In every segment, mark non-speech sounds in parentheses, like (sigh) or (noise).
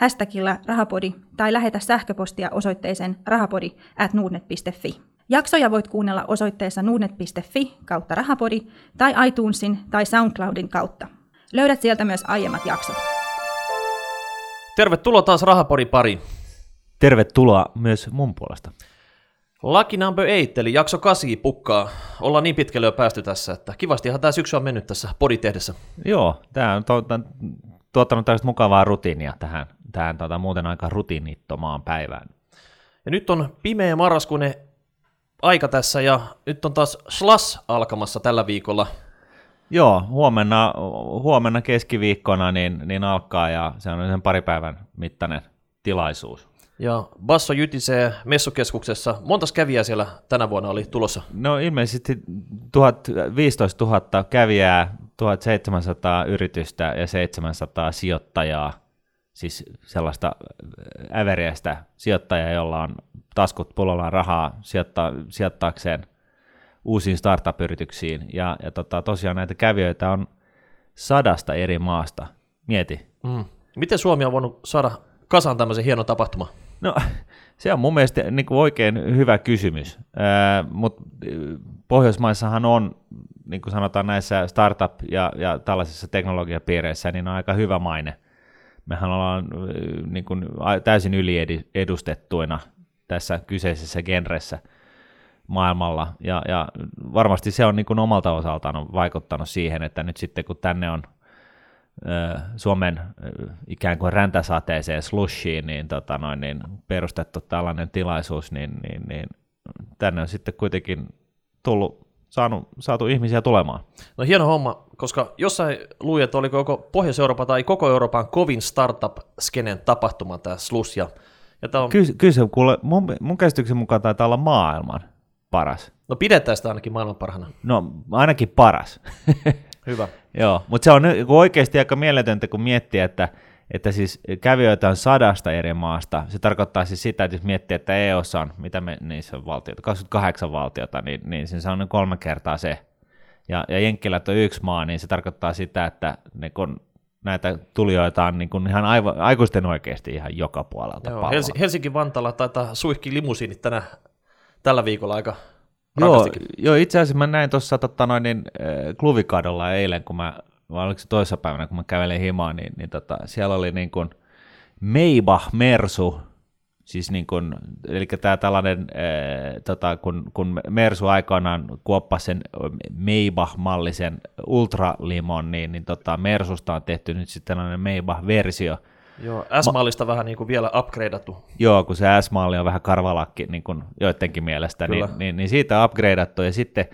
hashtagilla rahapodi tai lähetä sähköpostia osoitteeseen rahapodi at nuudnet.fi. Jaksoja voit kuunnella osoitteessa nuudnet.fi kautta rahapodi tai iTunesin tai SoundCloudin kautta. Löydät sieltä myös aiemmat jaksot. Tervetuloa taas Rahapodin pariin. Tervetuloa myös mun puolesta. Lucky number eight, eli jakso 8 pukkaa. Ollaan niin pitkälle jo päästy tässä, että kivastihan tämä syksy on mennyt tässä poditehdessä. Joo, tämä on tuota, tuottanut tällaista mukavaa rutiinia tähän, tähän tuota, muuten aika rutiinittomaan päivään. Ja nyt on pimeä marraskuinen aika tässä, ja nyt on taas Slas alkamassa tällä viikolla. Joo, huomenna, huomenna keskiviikkona niin, niin alkaa ja se on sen pari päivän mittainen tilaisuus. Ja Basso jytisee messukeskuksessa. Montas kävijää siellä tänä vuonna oli tulossa? No ilmeisesti 1000, 15 000 kävijää, 1700 yritystä ja 700 sijoittajaa, siis sellaista äveriäistä sijoittajaa, jolla on taskut pullollaan rahaa sijoittaa, sijoittaakseen uusiin startup-yrityksiin. Ja, ja tota, tosiaan näitä kävijöitä on sadasta eri maasta. Mieti. Mm. Miten Suomi on voinut saada kasaan tämmöisen hienon tapahtuma? No se on mun mielestä niin kuin oikein hyvä kysymys, mutta Pohjoismaissahan on, niin kuin sanotaan näissä startup- ja, ja tällaisissa teknologiapiireissä, niin on aika hyvä maine. Mehän ollaan niin kuin, täysin yliedustettuina tässä kyseisessä genressä maailmalla, ja, ja varmasti se on niin kuin omalta osaltaan vaikuttanut siihen, että nyt sitten kun tänne on Suomen ikään kuin räntäsateeseen slushiin niin, tota noin, niin perustettu tällainen tilaisuus, niin, niin, niin tänne on sitten kuitenkin tullut, saanut, saatu ihmisiä tulemaan. No hieno homma, koska jossain luin, että oliko koko Pohjois-Euroopan tai koko Euroopan kovin startup-skenen tapahtuma tämä slush. Ja, ja tämä on... Kyllä, kyllä se kuule, mun, mun käsityksen mukaan taitaa olla maailman paras. No pidetään sitä ainakin maailman parhana. No ainakin paras. (laughs) Hyvä. Joo, mutta se on oikeasti aika mieletöntä, kun miettii, että, että siis kävijöitä on sadasta eri maasta. Se tarkoittaa siis sitä, että jos miettii, että EUssa on, mitä me niissä on valtioita, 28 valtiota, niin, niin se on kolme kertaa se. Ja, ja Jenkkilät on yksi maa, niin se tarkoittaa sitä, että ne kun näitä tulijoita on niin kuin ihan aivo, aikuisten oikeasti ihan joka puolelta Joo, Helsinki, Helsinki-Vantaalla taitaa suihki limusiinit tänä, tällä viikolla aika Joo, joo, itse asiassa mä näin tuossa tota noin, niin, äh, kluvikadolla eilen, kun mä, vai oliko se toisessa päivänä, kun mä kävelin himaan, niin, niin tota, siellä oli niin kuin Maybach Mersu, siis niin kuin, eli tämä tällainen, äh, tota, kun, kun Mersu aikoinaan kuoppasi sen Maybach-mallisen ultralimon, niin, niin tota, Mersusta on tehty nyt sitten tällainen Maybach-versio, Joo, S-mallista Ma- vähän niin kuin vielä upgradeattu. Joo, kun se S-malli on vähän karvalakki niin kuin joidenkin mielestä, niin, niin, niin, siitä upgradeattu ja sitten,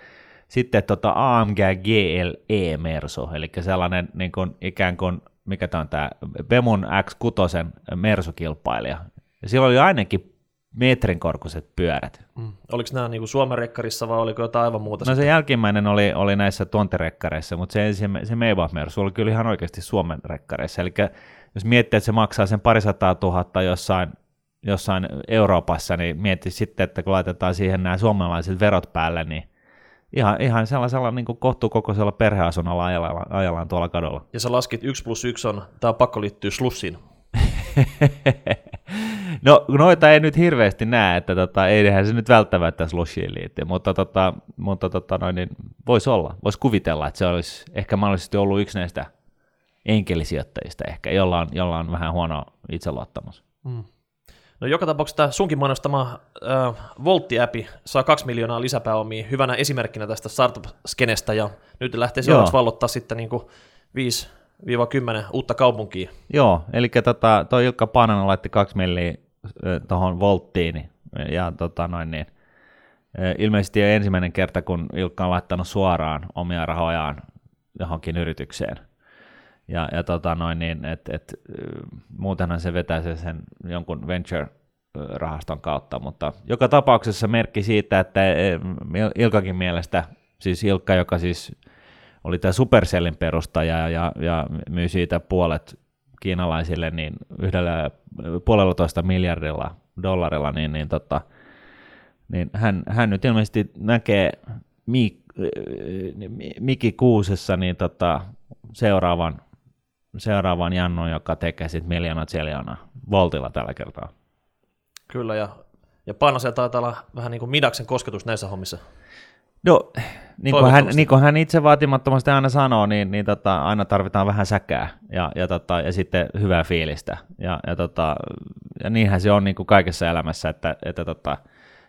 sitten tota AMG GLE Merso, eli sellainen niin kuin, ikään kuin, mikä tämä on tämä, Bemun X6 Mersu-kilpailija. Ja sillä oli ainakin metrin korkuiset pyörät. Mm. Oliko nämä niin kuin Suomen rekkarissa vai oliko jotain aivan muuta? No sitten? se jälkimmäinen oli, oli näissä tuontirekkareissa, mutta se, se, se Maybach Mersu oli kyllä ihan oikeasti Suomen rekkareissa. Eli jos miettii, että se maksaa sen parisataa tuhatta jossain, jossain Euroopassa, niin mieti sitten, että kun laitetaan siihen nämä suomalaiset verot päälle, niin ihan, ihan sellaisella niin kuin kohtuukokoisella perheasunnolla ajellaan, ajellaan tuolla kadolla. Ja sä laskit 1 plus 1 on, tämä on pakko liittyä slussiin. (laughs) no noita ei nyt hirveästi näe, että tota, eihän se nyt välttämättä slushiin liitty, mutta, tota, mutta tota, noin, niin voisi olla, voisi kuvitella, että se olisi ehkä mahdollisesti ollut yksi näistä enkelisijoittajista ehkä, jolla on, jolla on vähän huono itseluottamus. Mm. No joka tapauksessa tämä sunkin mainostama äh, Voltti-appi saa kaksi miljoonaa lisäpääomia hyvänä esimerkkinä tästä startup-skenestä, ja nyt lähtee seuraavaksi vallottaa sitten niin 5-10 uutta kaupunkia. Joo, eli tota, toi Ilkka Paananen laitti kaksi milliä tuohon Volttiin, ja tota noin niin, ilmeisesti ensimmäinen kerta, kun Ilkka on laittanut suoraan omia rahojaan johonkin yritykseen – ja, ja tota noin, niin, et, et, muutenhan se vetää sen jonkun venture rahaston kautta, mutta joka tapauksessa merkki siitä, että e, Ilkakin mielestä, siis Ilkka, joka siis oli tämä Supercellin perustaja ja, ja myy siitä puolet kiinalaisille niin yhdellä puolella miljardilla dollarilla, niin, niin, tota, niin hän, hän nyt ilmeisesti näkee Mik, Miki Kuusessa niin tota, seuraavan, seuraavan Jannon, joka tekee sitten miljoona tseljona voltilla tällä kertaa. Kyllä, ja, ja Panasel taitaa olla vähän niin kuin Midaksen kosketus näissä hommissa. No, niin kuin, hän, niin kuin hän itse vaatimattomasti aina sanoo, niin, niin tota, aina tarvitaan vähän säkää ja, ja, tota, ja sitten hyvää fiilistä. Ja, ja, tota, ja niinhän se on niin kuin kaikessa elämässä, että, että tota,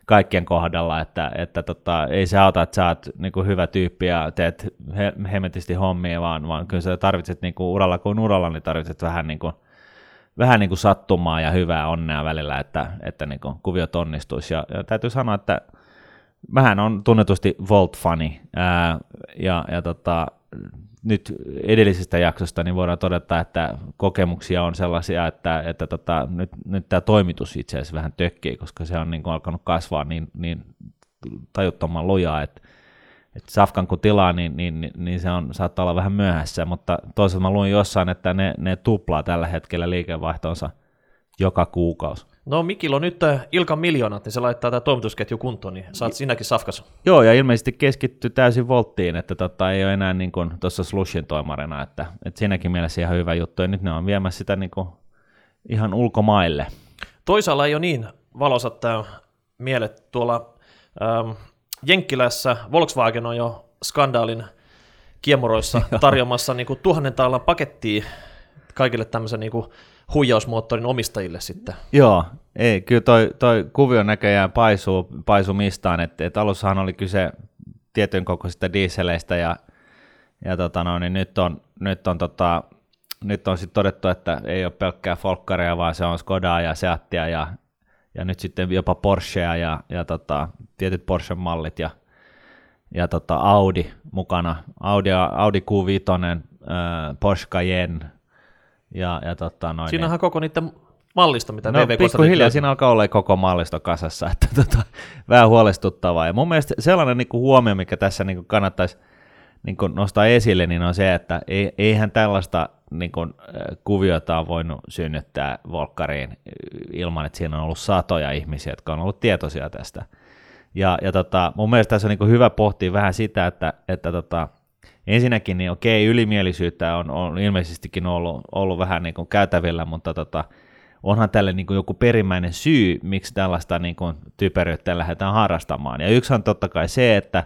kaikkien kohdalla, että, että tota, ei se auta, että sä oot niin kuin hyvä tyyppi ja teet he, hemetisti hommia, vaan, vaan kyllä sä tarvitset niin kuin uralla kuin uralla, niin tarvitset vähän niin kuin, vähän niin kuin sattumaa ja hyvää onnea välillä, että, että niin kuin kuviot onnistuisi. Ja, ja täytyy sanoa, että vähän on tunnetusti Volt-fani, ää, ja, ja tota, nyt edellisestä jaksosta niin voidaan todeta, että kokemuksia on sellaisia, että, että tota, nyt, nyt tämä toimitus itse asiassa vähän tökkii, koska se on niin kuin alkanut kasvaa niin, niin tajuttoman lujaa, että, että Safkan kun tilaa, niin, niin, niin, niin se on, saattaa olla vähän myöhässä, mutta toisaalta mä luin jossain, että ne, ne tuplaa tällä hetkellä liikevaihtonsa joka kuukausi. No Mikil on nyt äh, Ilkan miljoonat, niin se laittaa tämä toimitusketju kuntoon, niin saat sinäkin safkas. Joo, ja ilmeisesti keskittyy täysin volttiin, että tota, ei ole enää niin tuossa Slushin toimarina, että, että siinäkin mielessä ihan hyvä juttu, ja nyt ne on viemässä sitä niin kuin ihan ulkomaille. Toisaalla ei ole niin valosat tämä mielet tuolla ähm, Jenkkilässä Volkswagen on jo skandaalin kiemuroissa (laughs) tarjomassa niin kuin tuhannen taalan pakettia kaikille tämmöisen niin kuin huijausmoottorin omistajille sitten. Joo, ei, kyllä toi, toi kuvio näköjään paisuu, paisuu mistaan, että et alussahan oli kyse tietyn kokoisista dieseleistä ja, ja tota no, niin nyt on, nyt on, tota, nyt on sitten todettu, että ei ole pelkkää Folkkaria, vaan se on Skodaa ja Seattia ja, ja nyt sitten jopa Porschea ja, ja tota, tietyt Porsche-mallit ja, ja tota Audi mukana. Audi, Audi Q5, äh, Porsche Cayenne, ja, ja tota noin, Siinähän niin. koko niiden mallista, mitä no, VV pikkuhiljaa siinä alkaa olla koko mallisto kasassa, (laughs) että tota, vähän huolestuttavaa. Ja mun mielestä sellainen niin kuin huomio, mikä tässä niin kuin kannattaisi niin kuin nostaa esille, niin on se, että eihän tällaista niin kuin, kuviota on voinut synnyttää Volkkariin ilman, että siinä on ollut satoja ihmisiä, jotka on ollut tietoisia tästä. Ja, ja tota, mun mielestä tässä on niin hyvä pohtia vähän sitä, että, että tota, ensinnäkin niin okei, ylimielisyyttä on, on ilmeisestikin ollut, ollut vähän niin kuin käytävillä, mutta tota, onhan tälle niin kuin joku perimmäinen syy, miksi tällaista niin kuin typeryyttä lähdetään harrastamaan. Ja yksi on totta kai se, että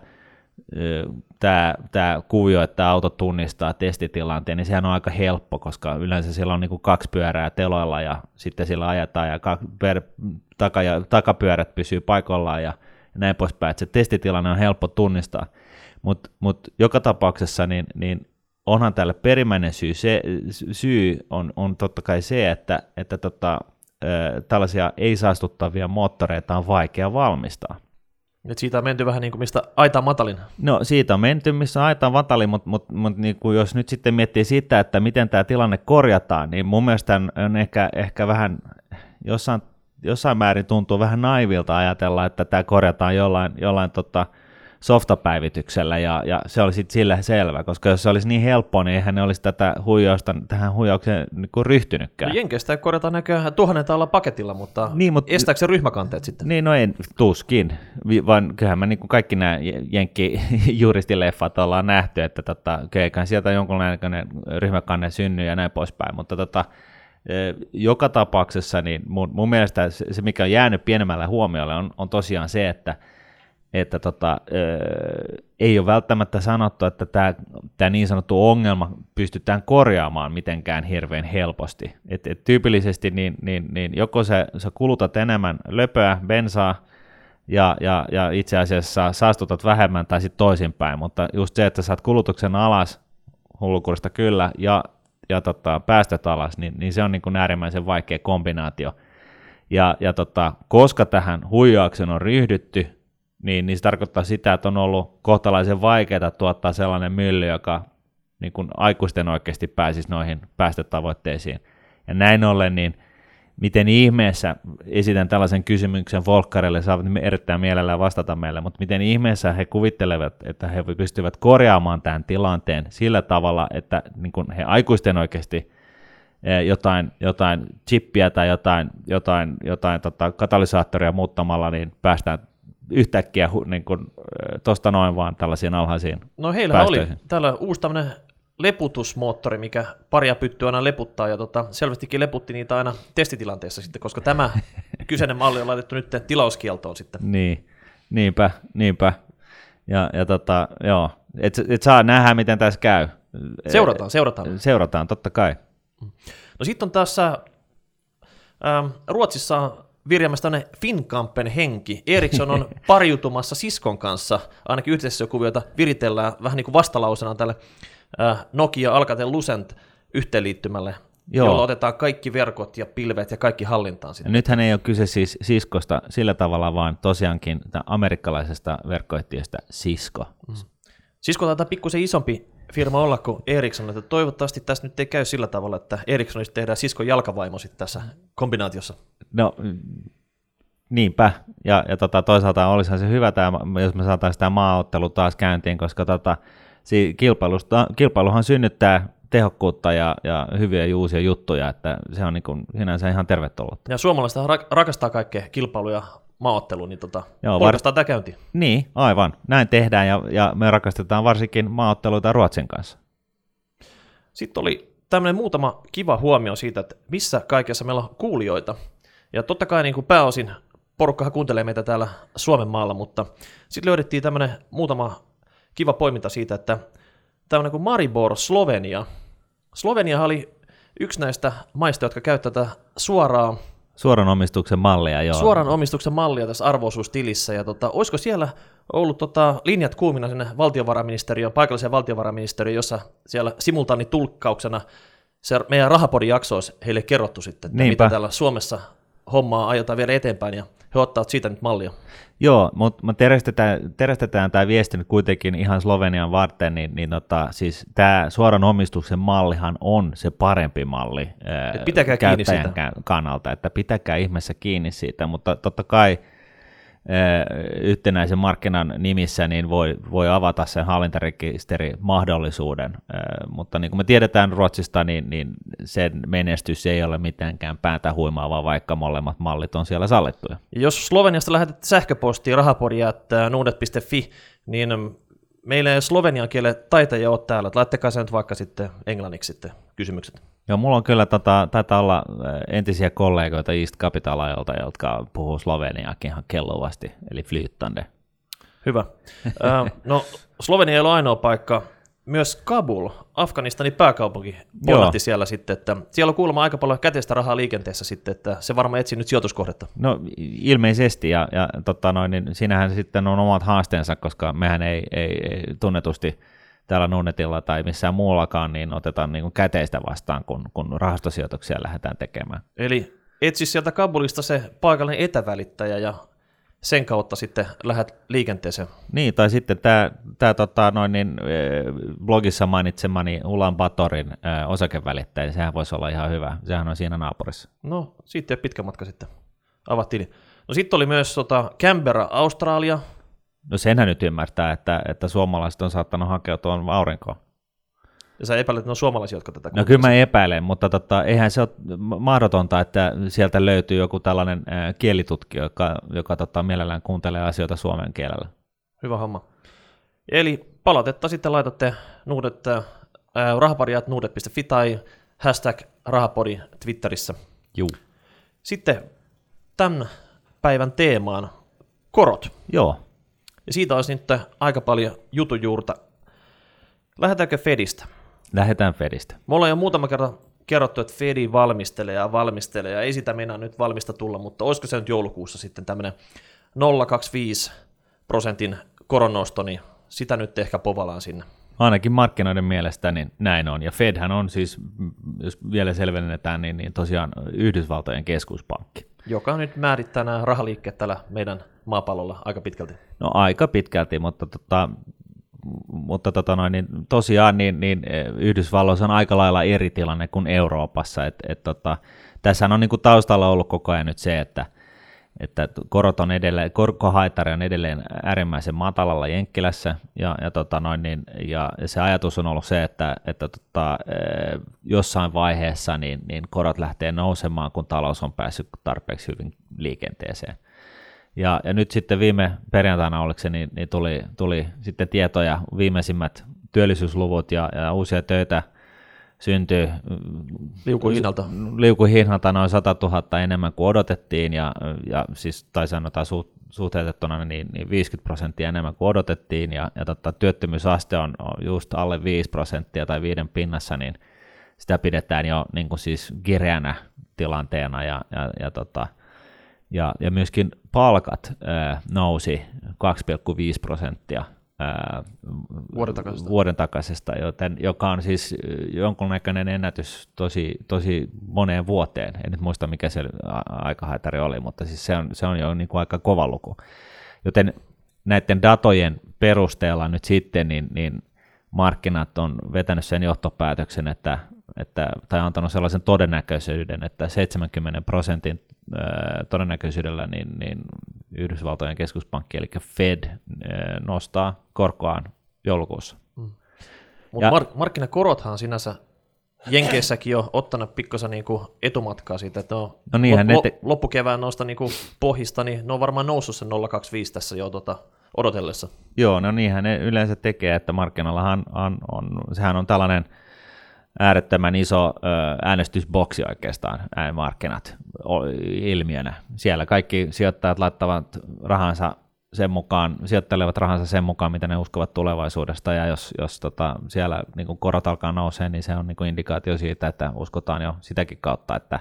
tämä, tämä kuvio, että auto tunnistaa testitilanteen, niin sehän on aika helppo, koska yleensä siellä on niin kuin kaksi pyörää teloilla ja sitten sillä ajetaan ja ja takapyörät pysyy paikallaan ja näin poispäin, että se testitilanne on helppo tunnistaa. Mutta mut joka tapauksessa niin, niin onhan tälle perimmäinen syy, se, syy on, on totta kai se, että, että tota, tällaisia ei-saastuttavia moottoreita on vaikea valmistaa. Et siitä on menty vähän niin kuin mistä aita matalin. No siitä on menty missä aita on matalin, mutta mut, mut niin kuin jos nyt sitten miettii sitä, että miten tämä tilanne korjataan, niin mun mielestä on ehkä, ehkä vähän jossain, jossain määrin tuntuu vähän naivilta ajatella, että tämä korjataan jollain, jollain tota, softapäivityksellä ja, ja se oli sitten sille selvä, koska jos se olisi niin helppoa, niin eihän ne olisi tätä huijausta, tähän huijaukseen niin ryhtynytkään. No Jenkeistä korjataan näköjään tuhannen taalla paketilla, mutta niin, mutta estääkö se ryhmäkanteet sitten? Niin, no ei, tuskin, vaan kyllähän me niin kuin kaikki nämä Jenkki-juristileffat (laughs) ollaan nähty, että tota, keikan sieltä jonkunlainen ryhmäkanne synny ja näin poispäin, mutta tota, e, joka tapauksessa niin mun, mun mielestä se, mikä on jäänyt pienemmällä huomiolle, on, on tosiaan se, että että tota, ei ole välttämättä sanottu, että tämä, tämä niin sanottu ongelma pystytään korjaamaan mitenkään hirveän helposti. Et, et tyypillisesti niin, niin, niin joko sä, sä kulutat enemmän löpöä, bensaa, ja, ja, ja itse asiassa saastutat vähemmän tai sitten toisinpäin, mutta just se, että saat kulutuksen alas, hullukurista kyllä, ja, ja tota, päästöt alas, niin, niin se on niin kuin äärimmäisen vaikea kombinaatio. Ja, ja tota, koska tähän huijaukseen on ryhdytty, niin, niin se tarkoittaa sitä, että on ollut kohtalaisen vaikeaa tuottaa sellainen mylly, joka niin kuin aikuisten oikeasti pääsisi noihin päästötavoitteisiin. Ja näin ollen, niin, miten ihmeessä, esitän tällaisen kysymyksen Volkkarille, saavat erittäin mielellään vastata meille, mutta miten ihmeessä he kuvittelevat, että he pystyvät korjaamaan tämän tilanteen sillä tavalla, että niin kun he aikuisten oikeasti eh, jotain, jotain chippiä tai jotain, jotain, jotain tota, katalysaattoria muuttamalla, niin päästään yhtäkkiä niin kun, tuosta noin vaan tällaisiin alhaisiin No heillä päästöihin. oli täällä uusi tämmöinen leputusmoottori, mikä paria pyttyä aina leputtaa, ja tota, selvästikin leputti niitä aina testitilanteessa sitten, koska tämä (laughs) kyseinen malli on laitettu nyt tilauskieltoon sitten. Niin, niinpä, niinpä. Ja, ja tota, joo, et, et saa nähdä, miten tässä käy. Seurataan, seurataan. Seurataan, totta kai. No sitten on tässä ähm, Ruotsissa virjaamassa tämmöinen Finkampen henki. Ericsson on (laughs) pariutumassa siskon kanssa, ainakin yhteistyökuvioita viritellään vähän niin kuin vastalausena tälle äh, Nokia Alcatel Lucent yhteenliittymälle, Joo. jolla otetaan kaikki verkot ja pilvet ja kaikki hallintaan Ja sitten. nythän ei ole kyse siis Siskosta sillä tavalla, vaan tosiaankin amerikkalaisesta verkkoyhtiöstä Cisco. Sisko taitaa pikkusen isompi firma olla kuin Ericsson, että toivottavasti tässä nyt ei käy sillä tavalla, että Ericssonista tehdään Siskon jalkavaimo sitten tässä kombinaatiossa. No niinpä, ja, ja tota, toisaalta olisihan se hyvä, tää, jos me saataisiin tämä maaottelu taas käyntiin, koska tota, si, kilpailusta, kilpailuhan synnyttää tehokkuutta ja, ja hyviä ja uusia juttuja, että se on niin kuin, sinänsä ihan tervetullut. Ja suomalaiset rak- rakastaa kaikkea kilpailu- ja maaottelu, niin tota, Joo, var- tämä käyntiin. Niin, aivan. Näin tehdään ja, ja me rakastetaan varsinkin maaotteluita Ruotsin kanssa. Sitten oli tämmöinen muutama kiva huomio siitä, että missä kaikessa meillä on kuulijoita. Ja totta kai niin kuin pääosin porukkahan kuuntelee meitä täällä Suomen maalla, mutta sitten löydettiin tämmöinen muutama kiva poiminta siitä, että tämmöinen kuin Maribor, Slovenia. Slovenia oli yksi näistä maista, jotka käyttää tätä suoraa, Suoran omistuksen mallia, joo. suoran omistuksen mallia tässä arvoisuustilissä. Ja tota, olisiko siellä ollut tota, linjat kuumina sinne valtiovarainministeriöön, paikalliseen valtiovarainministeriöön, jossa siellä simultaanitulkkauksena se meidän rahapodin jakso olisi heille kerrottu sitten, että Niinpä. mitä täällä Suomessa hommaa aiotaan viedä eteenpäin, ja he ottavat siitä nyt mallia. Joo, mutta me terästetään, terästetään tämä viesti nyt kuitenkin ihan Slovenian varten, niin, niin tota, siis tämä suoran omistuksen mallihan on se parempi malli Et pitäkää kiinni siitä. kannalta, että pitäkää ihmeessä kiinni siitä, mutta totta kai yhtenäisen markkinan nimissä niin voi, voi avata sen hallintarekisteri mahdollisuuden, ää, mutta niin kuin me tiedetään Ruotsista, niin, niin sen menestys ei ole mitenkään päätä huimaavaa, vaikka molemmat mallit on siellä sallittuja. Ja jos Sloveniasta lähetet sähköpostia rahapodia.nuudet.fi, niin meillä ei slovenian kielen taitajia ole täällä. Laittakaa se nyt vaikka sitten englanniksi sitten kysymykset. Joo, mulla on kyllä, tota, taitaa olla äh, entisiä kollegoita East Capitalilta, jotka puhuu sloveniaakin ihan kelluvasti, eli flyttande. Hyvä. No, Slovenia ei ole ainoa paikka. Myös Kabul, Afganistanin pääkaupunki, ponnahti siellä sitten, että siellä on kuulemma aika paljon käteistä rahaa liikenteessä sitten, että se varmaan etsii nyt sijoituskohdetta. No ilmeisesti, ja, ja tota noin, niin siinähän sitten on omat haasteensa, koska mehän ei, ei, ei tunnetusti täällä Nunnetilla tai missään muuallakaan, niin otetaan niin kuin käteistä vastaan, kun, kun rahastosijoituksia lähdetään tekemään. Eli etsi sieltä Kabulista se paikallinen etävälittäjä ja sen kautta sitten lähdet liikenteeseen. Niin, tai sitten tämä, tämä tota, noin niin, eh, blogissa mainitsemani Ulan Batorin eh, osakevälittäjä, niin sehän voisi olla ihan hyvä. Sehän on siinä naapurissa. No, siitä ole pitkä matka sitten. Avat tili. No sitten oli myös tota, Canberra, Australia. No senhän nyt ymmärtää, että, että suomalaiset on saattanut hakeutua aurinkoon. Ja sä epäilet, että ne on suomalaisia, jotka tätä No kyllä mä epäilen, mutta tota, eihän se ole mahdotonta, että sieltä löytyy joku tällainen äh, kielitutkija, joka, joka tota, mielellään kuuntelee asioita suomen kielellä. Hyvä homma. Eli palautetta sitten laitatte nuudet, äh, rahapodiat nuudet.fi tai hashtag rahapodi Twitterissä. Juu. Sitten tämän päivän teemaan korot. Joo, Ja siitä olisi nyt aika paljon jutujuurta. Lähdetäänkö Fedistä? lähdetään Fedistä. Me ollaan jo muutama kerta kerrottu, että Fedi valmistelee ja valmistelee, ja ei sitä meinaa nyt valmista tulla, mutta olisiko se nyt joulukuussa sitten tämmöinen 0,25 prosentin koronnosto, niin sitä nyt ehkä povalaan sinne. Ainakin markkinoiden mielestä niin näin on. Ja Fedhän on siis, jos vielä selvennetään, niin, niin tosiaan Yhdysvaltojen keskuspankki. Joka nyt määrittää nämä rahaliikkeet täällä meidän maapallolla aika pitkälti. No aika pitkälti, mutta, tota, mutta tota noin, niin tosiaan niin, niin eh, Yhdysvalloissa on aika lailla eri tilanne kuin Euroopassa. Et, et tota, Tässä on niin kuin taustalla ollut koko ajan nyt se, että, että korot on edelleen, korkohaitari on edelleen äärimmäisen matalalla Jenkkilässä, ja, ja, tota noin, niin, ja se ajatus on ollut se, että, että tota, jossain vaiheessa niin, niin korot lähtee nousemaan, kun talous on päässyt tarpeeksi hyvin liikenteeseen. Ja, ja nyt sitten viime perjantaina, oliko se, niin, niin tuli, tuli sitten tietoja, viimeisimmät työllisyysluvut ja, ja uusia töitä syntyi liukuhinnalta. liukuhinnalta noin 100 000 enemmän kuin odotettiin, ja, ja siis, tai sanotaan su, suhteutettuna niin, niin 50 prosenttia enemmän kuin odotettiin, ja, ja tota, työttömyysaste on, just alle 5 prosenttia tai viiden pinnassa, niin sitä pidetään jo niin kuin siis kireänä tilanteena, ja, ja, ja tota, ja, ja myöskin palkat ää, nousi 2,5 prosenttia ää, vuoden, takaisesta. vuoden takaisesta, joten, joka on siis jonkunnäköinen ennätys tosi, tosi moneen vuoteen. En nyt muista, mikä se aikahaitari oli, mutta siis se on, se on jo niin kuin aika kova luku. Joten näiden datojen perusteella nyt sitten niin, niin markkinat on vetänyt sen johtopäätöksen, että, että, tai antanut sellaisen todennäköisyyden, että 70 prosentin todennäköisyydellä niin, niin Yhdysvaltojen keskuspankki, eli Fed, nostaa korkoaan joulukuussa. Mm. Mutta mark- markkinakorothan sinänsä Jenkeissäkin jo ottanut pikkasen niinku etumatkaa siitä, että no, no niinhän lop- te... loppukevään noista niinku pohjista, niin ne on varmaan noussut sen 0,25 tässä jo tota, odotellessa. Joo, no niinhän ne yleensä tekee, että markkinallahan on, on, sehän on tällainen – äärettömän iso äänestysboksi oikeastaan markkinat ilmiönä. Siellä kaikki sijoittajat laittavat rahansa sen mukaan, sijoittelevat rahansa sen mukaan, mitä ne uskovat tulevaisuudesta, ja jos, jos tota, siellä niin korot alkaa nousee, niin se on niin indikaatio siitä, että uskotaan jo sitäkin kautta, että,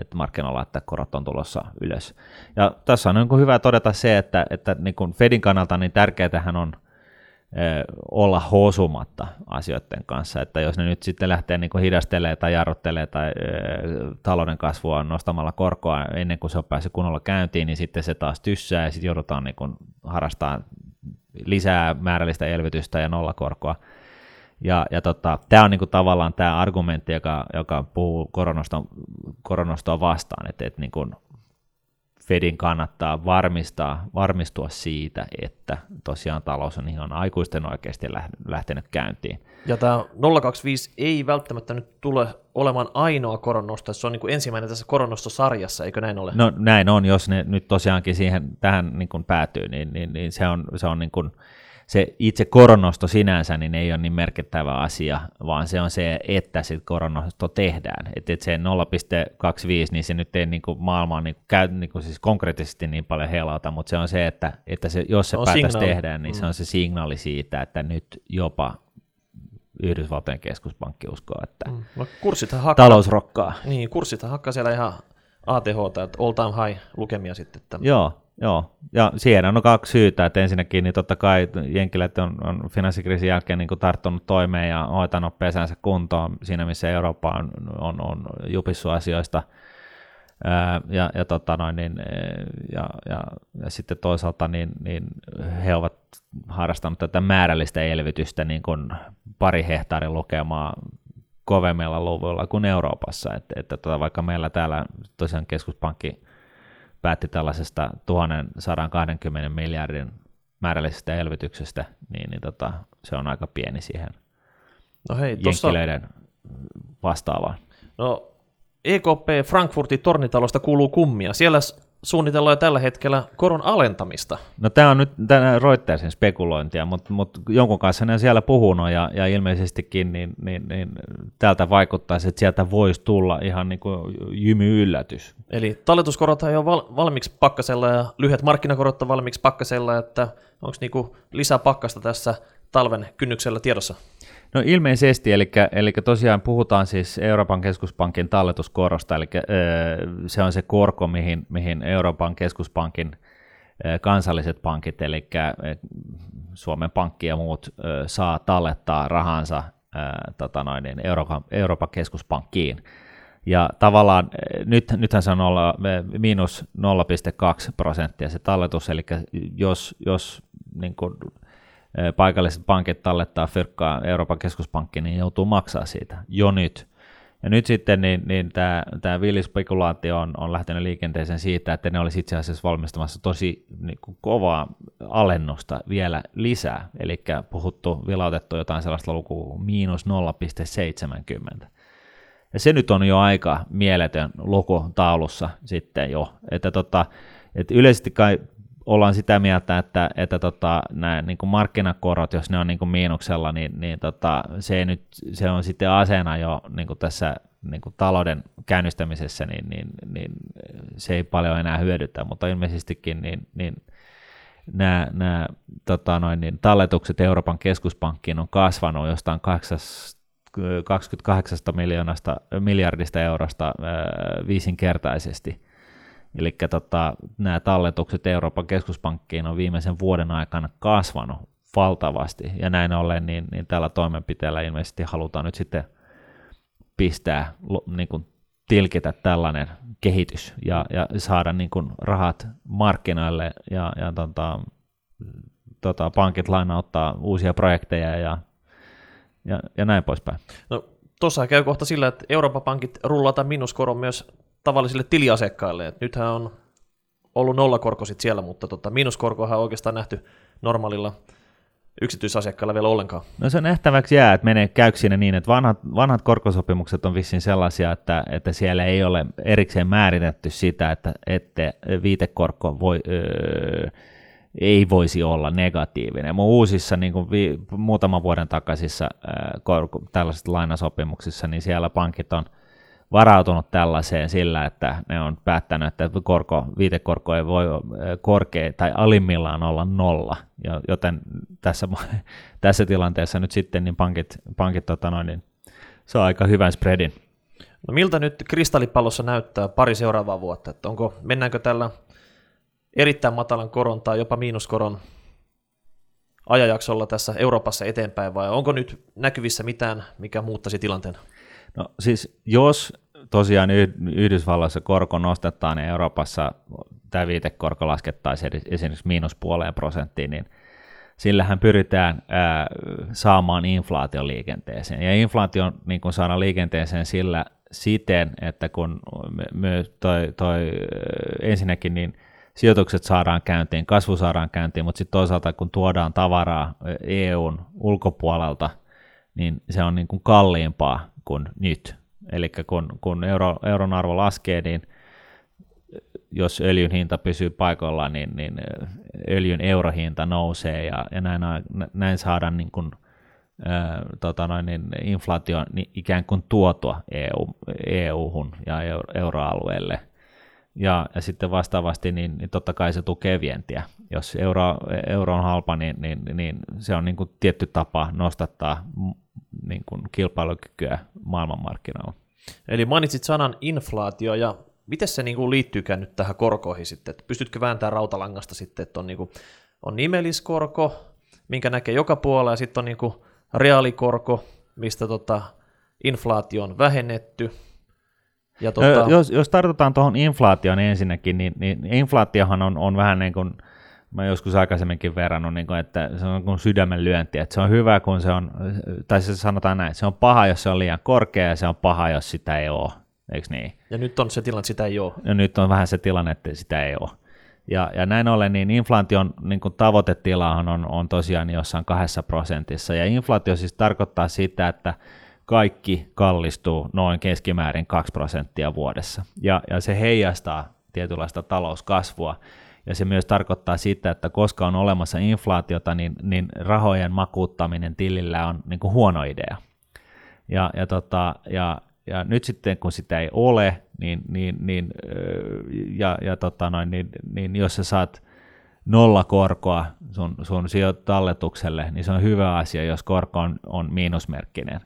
että markkinoilla, että korot on tulossa ylös. Ja tässä on niin hyvä todeta se, että, että niin Fedin kannalta niin tärkeää on – olla hosumatta asioiden kanssa, että jos ne nyt sitten lähtee niin kuin hidastelee tai jarruttelee tai talouden kasvua nostamalla korkoa ennen kuin se on päässyt kunnolla käyntiin, niin sitten se taas tyssää ja sitten joudutaan niin kuin harrastamaan lisää määrällistä elvytystä ja nollakorkoa. Ja, ja tota, tämä on niinku tavallaan tämä argumentti, joka, joka puhuu koronasta vastaan, että et niinku Fedin kannattaa varmistaa, varmistua siitä, että tosiaan talous on ihan aikuisten oikeasti lähtenyt käyntiin. Ja tämä 025 ei välttämättä nyt tule olemaan ainoa koronnosto, se on niin kuin ensimmäinen tässä koronostosarjassa, eikö näin ole? No näin on, jos ne nyt tosiaankin siihen, tähän niin kuin päätyy, niin, niin, niin se on, se on niin kuin, se itse koronnosto sinänsä niin ei ole niin merkittävä asia, vaan se on se, että se koronnosto tehdään. Että et se 0,25, niin se nyt ei niin kuin maailmaan niin kuin käy niin kuin siis konkreettisesti niin paljon helauta, mutta se on se, että, että se, jos se on päätös signaali. tehdään, niin mm. se on se signaali siitä, että nyt jopa Yhdysvaltojen keskuspankki uskoo, että mm. no, talous rokkaa. Niin, kurssithan hakkaa siellä ihan ATH, all time high lukemia sitten. Että... Joo, Joo, ja siihen on kaksi syytä, että ensinnäkin niin totta kai Jenkilät on, on finanssikriisin jälkeen niin kuin tarttunut toimeen ja hoitanut pesänsä kuntoon siinä, missä Eurooppa on, on, on jupissu asioista, ja, ja, tota noin, niin, ja, ja, ja, sitten toisaalta niin, niin he ovat harrastaneet tätä määrällistä elvytystä niin kuin pari hehtaarin lukemaa kovemmilla luvuilla kuin Euroopassa, että, että tota, vaikka meillä täällä tosiaan keskuspankki päätti tällaisesta 1120 miljardin määrällisestä elvytyksestä, niin, niin tota, se on aika pieni siihen no hei, tossa... vastaavaan. No EKP Frankfurtin tornitalosta kuuluu kummia. Siellä suunnitellaan jo tällä hetkellä koron alentamista. No tämä on nyt Reutersin spekulointia, mutta, mutta jonkun kanssa ne on siellä puhunut ja, ja ilmeisestikin niin, niin, niin, täältä vaikuttaisi, että sieltä voisi tulla ihan niin kuin jymy yllätys. Eli talletuskorot on jo val, valmiiksi pakkasella ja lyhyet markkinakorot on valmiiksi pakkasella, että onko niin lisää pakkasta tässä talven kynnyksellä tiedossa? No ilmeisesti, eli, eli tosiaan puhutaan siis Euroopan keskuspankin talletuskorosta, eli se on se korko, mihin, mihin Euroopan keskuspankin kansalliset pankit, eli Suomen Pankki ja muut saa tallettaa rahansa tota noin, niin Euroopan, Euroopan keskuspankkiin. Ja tavallaan nyt, nythän se on olla miinus 0,2 prosenttia se talletus, eli jos, jos niin kuin, paikalliset pankit tallettaa fyrkkaa Euroopan keskuspankkiin, niin joutuu maksaa siitä jo nyt. Ja nyt sitten niin, niin tämä, tämä villispekulaatio on, on lähtenyt liikenteeseen siitä, että ne olisi itse asiassa valmistamassa tosi niin kuin kovaa alennusta vielä lisää. Eli puhuttu, vilautettu jotain sellaista lukua miinus 0,70. Ja se nyt on jo aika mieletön luku taulussa sitten jo. Että tota, että yleisesti kai ollaan sitä mieltä, että, että tota, nämä niin kuin markkinakorot, jos ne on niin kuin miinuksella, niin, niin tota, se, nyt, se on sitten aseena jo niin kuin tässä niin kuin talouden käynnistämisessä, niin, niin, niin, se ei paljon enää hyödytä, mutta ilmeisestikin niin, niin nämä, nämä tota noin, niin talletukset Euroopan keskuspankkiin on kasvanut jostain 28 miljoonasta, miljardista eurosta viisinkertaisesti – Eli tota, nämä talletukset Euroopan keskuspankkiin on viimeisen vuoden aikana kasvanut valtavasti, ja näin ollen niin, niin tällä toimenpiteellä ilmeisesti halutaan nyt sitten pistää, niin kuin tilkitä tällainen kehitys ja, ja saada niin kuin rahat markkinoille ja, ja tota, tota, pankit lainauttaa uusia projekteja ja, ja, ja näin poispäin. No, tuossa käy kohta sillä, että Euroopan pankit rullata minuskoron myös tavallisille tiliasiakkaille. Et nythän on ollut nollakorko sit siellä, mutta tota, miinuskorkohan on oikeastaan nähty normaalilla yksityisasiakkailla vielä ollenkaan. No se nähtäväksi jää, että menee, käykö niin, että vanhat, vanhat korkosopimukset on vissiin sellaisia, että, että siellä ei ole erikseen määritetty sitä, että, että viitekorko voi, öö, ei voisi olla negatiivinen. Mun uusissa niin kuin vi, muutaman vuoden takaisissa öö, tällaisissa lainasopimuksissa, niin siellä pankit on – varautunut tällaiseen sillä, että ne on päättänyt, että korko, viitekorko ei voi korkea tai alimmillaan olla nolla, joten tässä, (laughs) tässä tilanteessa nyt sitten niin pankit, pankit tota noin, niin saa aika hyvän spreadin. No miltä nyt kristallipallossa näyttää pari seuraavaa vuotta? Että onko, mennäänkö tällä erittäin matalan koron tai jopa miinuskoron ajajaksolla tässä Euroopassa eteenpäin vai onko nyt näkyvissä mitään, mikä muuttaisi tilanteen? No siis jos tosiaan Yhdysvalloissa korko nostetaan ja Euroopassa tämä viitekorko laskettaisiin esimerkiksi miinuspuoleen prosenttiin, niin sillähän pyritään ää, saamaan inflaation liikenteeseen. Ja inflaation niin kun saadaan liikenteeseen sillä siten, että kun me, toi, toi, ensinnäkin niin sijoitukset saadaan käyntiin, kasvu saadaan käyntiin, mutta sitten toisaalta kun tuodaan tavaraa EUn ulkopuolelta, niin se on niin kuin kalliimpaa kuin nyt. Eli kun, kun euro, euron arvo laskee, niin jos öljyn hinta pysyy paikoillaan, niin, niin öljyn eurohinta nousee ja, ja näin, näin saadaan niin kuin, ää, tota noin, niin inflaatio niin ikään kuin tuotua EU, EU-hun ja euro, euroalueelle. Ja, ja sitten vastaavasti, niin, niin totta kai se tukee vientiä. Jos euro, euro on halpa, niin, niin, niin se on niin kuin tietty tapa nostattaa niin kuin kilpailukykyä maailmanmarkkinoilla. Eli mainitsit sanan inflaatio ja miten se niin kuin liittyykään nyt tähän korkoihin sitten? Että pystytkö vääntämään rautalangasta sitten, että on, niin kuin, on nimelliskorko, minkä näkee joka puolella, ja sitten on niin kuin reaalikorko, mistä tota, inflaatio on vähennetty. Ja tota... jos, jos tartutaan tuohon inflaatioon ensinnäkin, niin, niin inflaatiohan on, on vähän niin kuin – mä joskus aikaisemminkin verrannut, niin kuin, että se on kuin sydämen lyönti, että se on hyvä, kun se on, tai se sanotaan näin, se on paha, jos se on liian korkea, ja se on paha, jos sitä ei ole, eikö niin? Ja nyt on se tilanne, että sitä ei ole. Ja nyt on vähän se tilanne, että sitä ei ole. Ja, ja näin ollen, niin inflaation niin kuin tavoitetilahan on, on tosiaan jossain kahdessa prosentissa, ja inflaatio siis tarkoittaa sitä, että kaikki kallistuu noin keskimäärin 2 prosenttia vuodessa, ja, ja se heijastaa tietynlaista talouskasvua, ja se myös tarkoittaa sitä, että koska on olemassa inflaatiota, niin, niin rahojen makuuttaminen tilillä on niin kuin huono idea. Ja, ja, tota, ja, ja nyt sitten kun sitä ei ole, niin, niin, niin, ja, ja tota noin, niin, niin jos sä saat nolla korkoa sun, sun talletukselle, niin se on hyvä asia, jos korko on, on miinusmerkkinen.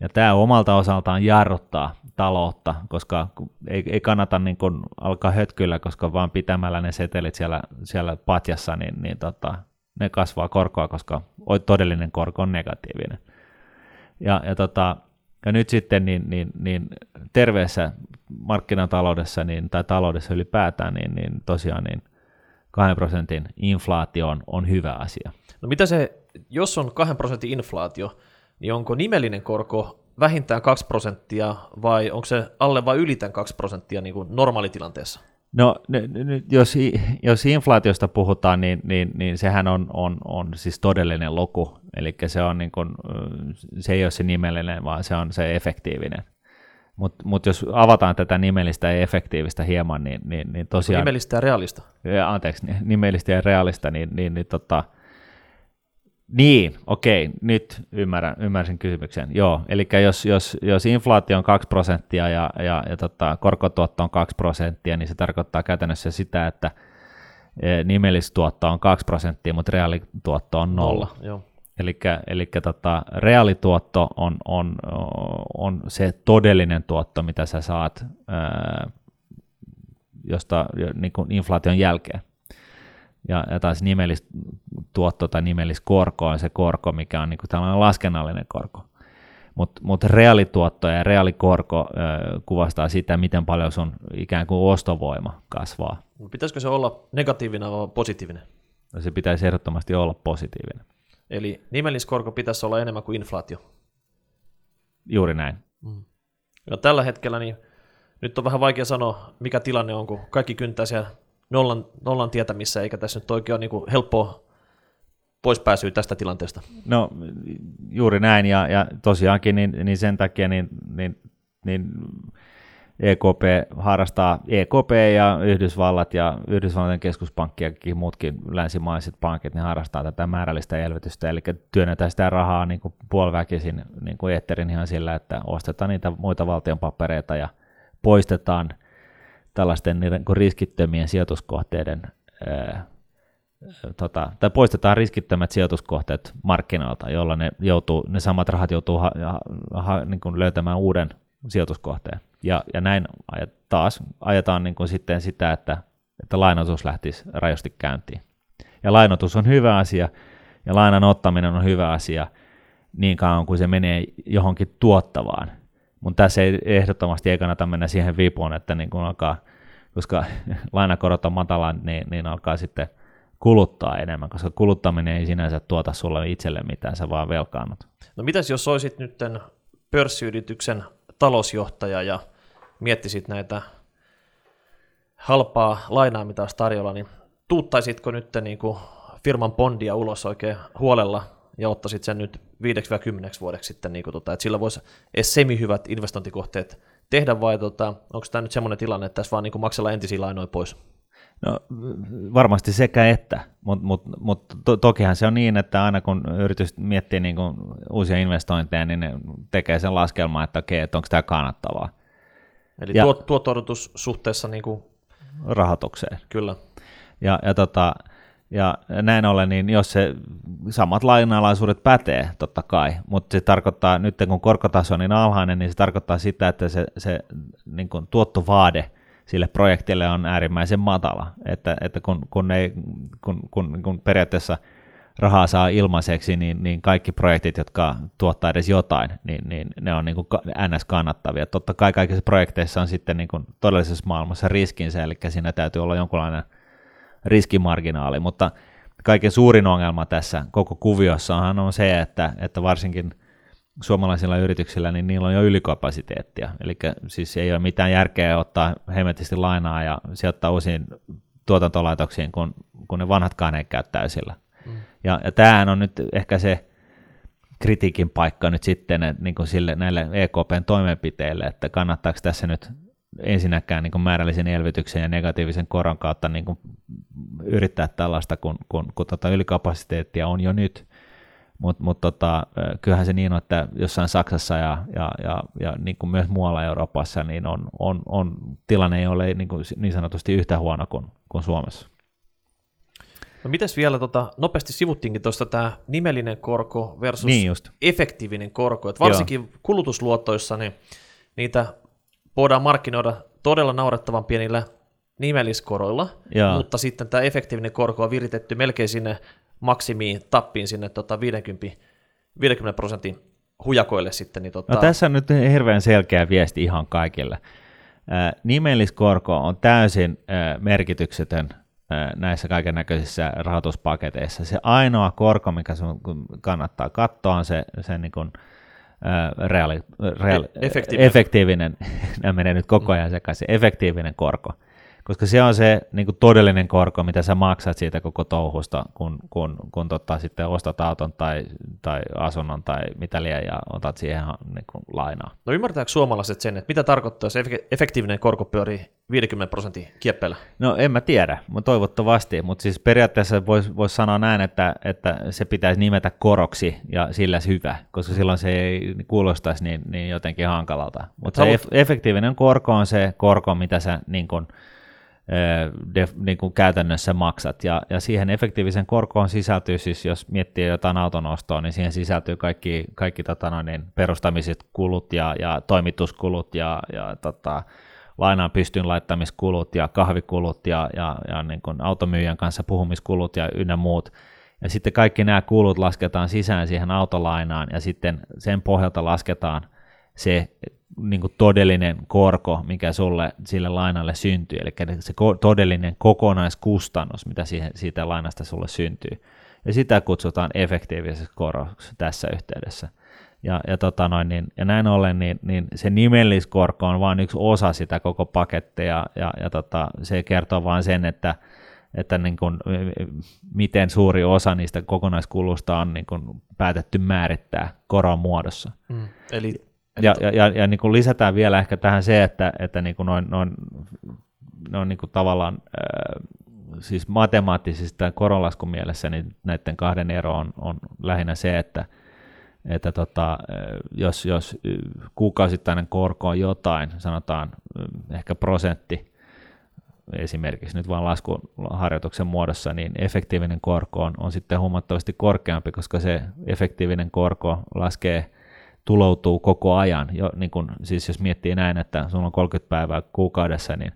Ja tämä omalta osaltaan jarruttaa taloutta, koska ei, ei kannata niin kun alkaa hötkyllä, koska vaan pitämällä ne setelit siellä, siellä patjassa, niin, niin tota, ne kasvaa korkoa, koska todellinen korko on negatiivinen. Ja, ja, tota, ja nyt sitten niin, niin, niin terveessä markkinataloudessa niin, tai taloudessa ylipäätään, niin, niin tosiaan niin 2 prosentin inflaatio on, on hyvä asia. No mitä se, jos on 2 prosentin inflaatio, niin onko nimellinen korko vähintään 2 prosenttia vai onko se alle vai ylitän 2 prosenttia niin kuin normaalitilanteessa? No n- n- jos, jos inflaatiosta puhutaan, niin, niin, niin sehän on, on, on siis todellinen luku, eli se, on niin kuin, se ei ole se nimellinen, vaan se on se efektiivinen. Mutta mut jos avataan tätä nimellistä ja efektiivistä hieman, niin, niin, niin tosiaan... Nimellistä ja realista. Anteeksi, ni- nimellistä ja realista, niin, niin, niin tota, niin, okei, nyt ymmärrän, ymmärsin kysymyksen. Joo, eli jos, jos, jos inflaatio on 2 prosenttia ja, ja, ja tota, korkotuotto on 2 prosenttia, niin se tarkoittaa käytännössä sitä, että eh, nimellistuotto on 2 prosenttia, mutta reaalituotto on nolla. Joo. Eli tota, reaalituotto on, on, on se todellinen tuotto, mitä sä saat ää, josta, niin kuin inflaation jälkeen. Ja, ja taas nimellistuotto tai nimelliskorko on se korko, mikä on niin kuin tällainen laskennallinen korko. Mutta mut reaalituotto ja reaalikorko ää, kuvastaa sitä, miten paljon sun ikään kuin ostovoima kasvaa. Pitäisikö se olla negatiivinen vai positiivinen? Ja se pitäisi ehdottomasti olla positiivinen. Eli nimelliskorko pitäisi olla enemmän kuin inflaatio. Juuri näin. Ja tällä hetkellä niin nyt on vähän vaikea sanoa, mikä tilanne on, kun kaikki kyntää siellä nollan, nollan tietämissä, eikä tässä nyt oikein ole niin kuin helppoa poispääsyä tästä tilanteesta. No juuri näin, ja, ja tosiaankin niin, niin sen takia niin, niin, niin EKP harrastaa, EKP ja Yhdysvallat ja Yhdysvaltojen keskuspankki ja muutkin länsimaiset pankit, ne harrastaa tätä määrällistä elvytystä, eli työnnetään sitä rahaa niin kuin puoliväkisin niin kuin ihan sillä, että ostetaan niitä muita valtion papereita ja poistetaan tällaisten niin riskittömien sijoituskohteiden ää, tota, tai poistetaan riskittömät sijoituskohteet markkinoilta, jolla ne, joutuu, ne samat rahat joutuu ha, ha, niin kuin löytämään uuden sijoituskohteen. Ja, ja näin taas ajetaan niin kuin sitten sitä, että, että lainoitus lähtisi rajosti käyntiin. Ja lainoitus on hyvä asia, ja lainan ottaminen on hyvä asia niin kauan kuin se menee johonkin tuottavaan. Mutta tässä ei ehdottomasti ei kannata mennä siihen vipuun, että niin kun alkaa, koska (laughs) lainakorot on matala, niin, niin alkaa sitten kuluttaa enemmän, koska kuluttaminen ei sinänsä tuota sulle itselle mitään, sä vaan velkaannut. No mitäs jos olisit nyt pörssiyrityksen talousjohtaja ja miettisit näitä halpaa lainaa, mitä olisi tarjolla, niin tuuttaisitko nyt niin kuin firman bondia ulos oikein huolella ja ottaisit sen nyt 5-10 vuodeksi sitten, niin kuin tota, että sillä voisi edes semi-hyvät investointikohteet tehdä, vai tota, onko tämä nyt semmoinen tilanne, että tässä vaan niin kuin maksella entisiä lainoja pois? No varmasti sekä että, mutta mut, mut to, tokihan se on niin, että aina kun yritys miettii niin kuin uusia investointeja, niin ne tekee sen laskelman, että okei, että onko tämä kannattavaa. Eli ja, tuot, tuotto suhteessa niin kuin... rahoitukseen. Kyllä. Ja, ja, tota, ja näin ollen, niin jos se samat lainalaisuudet pätee, totta kai, mutta se tarkoittaa, nyt kun korkotaso on niin alhainen, niin se tarkoittaa sitä, että se, se niin kuin tuottovaade – sille projektille on äärimmäisen matala, että, että kun, kun, ei, kun, kun, kun periaatteessa rahaa saa ilmaiseksi, niin, niin kaikki projektit, jotka tuottaa edes jotain, niin, niin ne on niin kuin ns. kannattavia. Totta kai kaikissa projekteissa on sitten niin kuin todellisessa maailmassa riskinsä, eli siinä täytyy olla jonkunlainen riskimarginaali, mutta kaiken suurin ongelma tässä koko kuviossahan on se, että, että varsinkin suomalaisilla yrityksillä, niin niillä on jo ylikapasiteettia. Eli siis ei ole mitään järkeä ottaa hemmetisti lainaa ja sijoittaa uusiin tuotantolaitoksiin, kun, kun ne vanhatkaan ei käy täysillä. Mm. Ja, ja tämähän on nyt ehkä se kritiikin paikka nyt sitten että niin kuin sille, näille EKPn toimenpiteille, että kannattaako tässä nyt ensinnäkään niin määrällisen elvytyksen ja negatiivisen koron kautta niin kuin yrittää tällaista, kun, kun, kun tota ylikapasiteettia on jo nyt. Mutta mut tota, kyllähän se niin on, että jossain Saksassa ja, ja, ja, ja niin kuin myös muualla Euroopassa niin on, on, on, tilanne ei ole niin, kuin niin sanotusti yhtä huono kuin, kuin Suomessa. No mites vielä, tota, nopeasti sivuttiinkin tuosta tämä nimellinen korko versus niin just. efektiivinen korko. Et varsinkin Joo. kulutusluottoissa niin niitä voidaan markkinoida todella naurettavan pienillä nimelliskoroilla, Joo. mutta sitten tämä efektiivinen korko on viritetty melkein sinne maksimiin tappiin sinne tota 50, 50 prosentin hujakoille sitten. Niin tota... no, tässä on nyt hirveän selkeä viesti ihan kaikille. nimelliskorko on täysin merkityksetön näissä kaiken näköisissä rahoituspaketeissa. Se ainoa korko, mikä sun kannattaa katsoa, on se, se niin kuin, reaali, reaali, E- efektiivinen. efektiivinen, (laughs) nämä menee nyt koko ajan sekaisin, efektiivinen korko. Koska se on se niin kuin todellinen korko, mitä sä maksat siitä koko touhusta, kun, kun, kun tota, sitten ostat auton tai, tai asunnon tai mitä liian ja otat siihen niin kuin lainaa. No ymmärtääkö suomalaiset sen, että mitä tarkoittaa, jos efek- efektiivinen korko pyörii 50 prosentin kieppeillä? No en mä tiedä, mutta toivottavasti, mutta siis periaatteessa voisi vois sanoa näin, että, että se pitäisi nimetä koroksi ja sillä hyvä, koska silloin se ei kuulostaisi niin, niin jotenkin hankalalta. Mutta se haluat- ef- efektiivinen korko on se korko, mitä sä niin kun, def, niin kuin käytännössä maksat, ja, ja siihen efektiivisen korkoon sisältyy siis, jos miettii jotain auton ostoa, niin siihen sisältyy kaikki, kaikki tota noin, niin perustamiset kulut ja, ja toimituskulut ja, ja tota, lainaan pystyn laittamiskulut ja kahvikulut ja, ja, ja niin kuin automyyjän kanssa puhumiskulut ja ynnä muut. Ja sitten kaikki nämä kulut lasketaan sisään siihen autolainaan ja sitten sen pohjalta lasketaan se niin kuin todellinen korko, mikä sulle sille lainalle syntyy, eli se ko- todellinen kokonaiskustannus, mitä siihen, siitä lainasta sulle syntyy. Ja sitä kutsutaan efektiiviseksi koroksi tässä yhteydessä. Ja, ja, tota noin, niin, ja näin ollen niin, niin se nimelliskorko on vain yksi osa sitä koko pakettia, ja, ja, tota, se kertoo vain sen, että, että niin kuin, miten suuri osa niistä kokonaiskulusta on niin kuin päätetty määrittää koron muodossa. Mm. Eli Ja, ja, ja, ja niin kuin lisätään vielä ehkä tähän se, että, että niin kuin noin, noin, noin niin kuin tavallaan äh, siis matemaattisesti tämän koronlaskun mielessä niin näiden kahden ero on, on lähinnä se, että, että tota, äh, jos, jos kuukausittainen korko on jotain, sanotaan äh, ehkä prosentti, esimerkiksi nyt vain laskuharjoituksen muodossa, niin efektiivinen korko on, on sitten huomattavasti korkeampi, koska se efektiivinen korko laskee tuloutuu koko ajan. Jo, niin kun, siis jos miettii näin, että sulla on 30 päivää kuukaudessa, niin,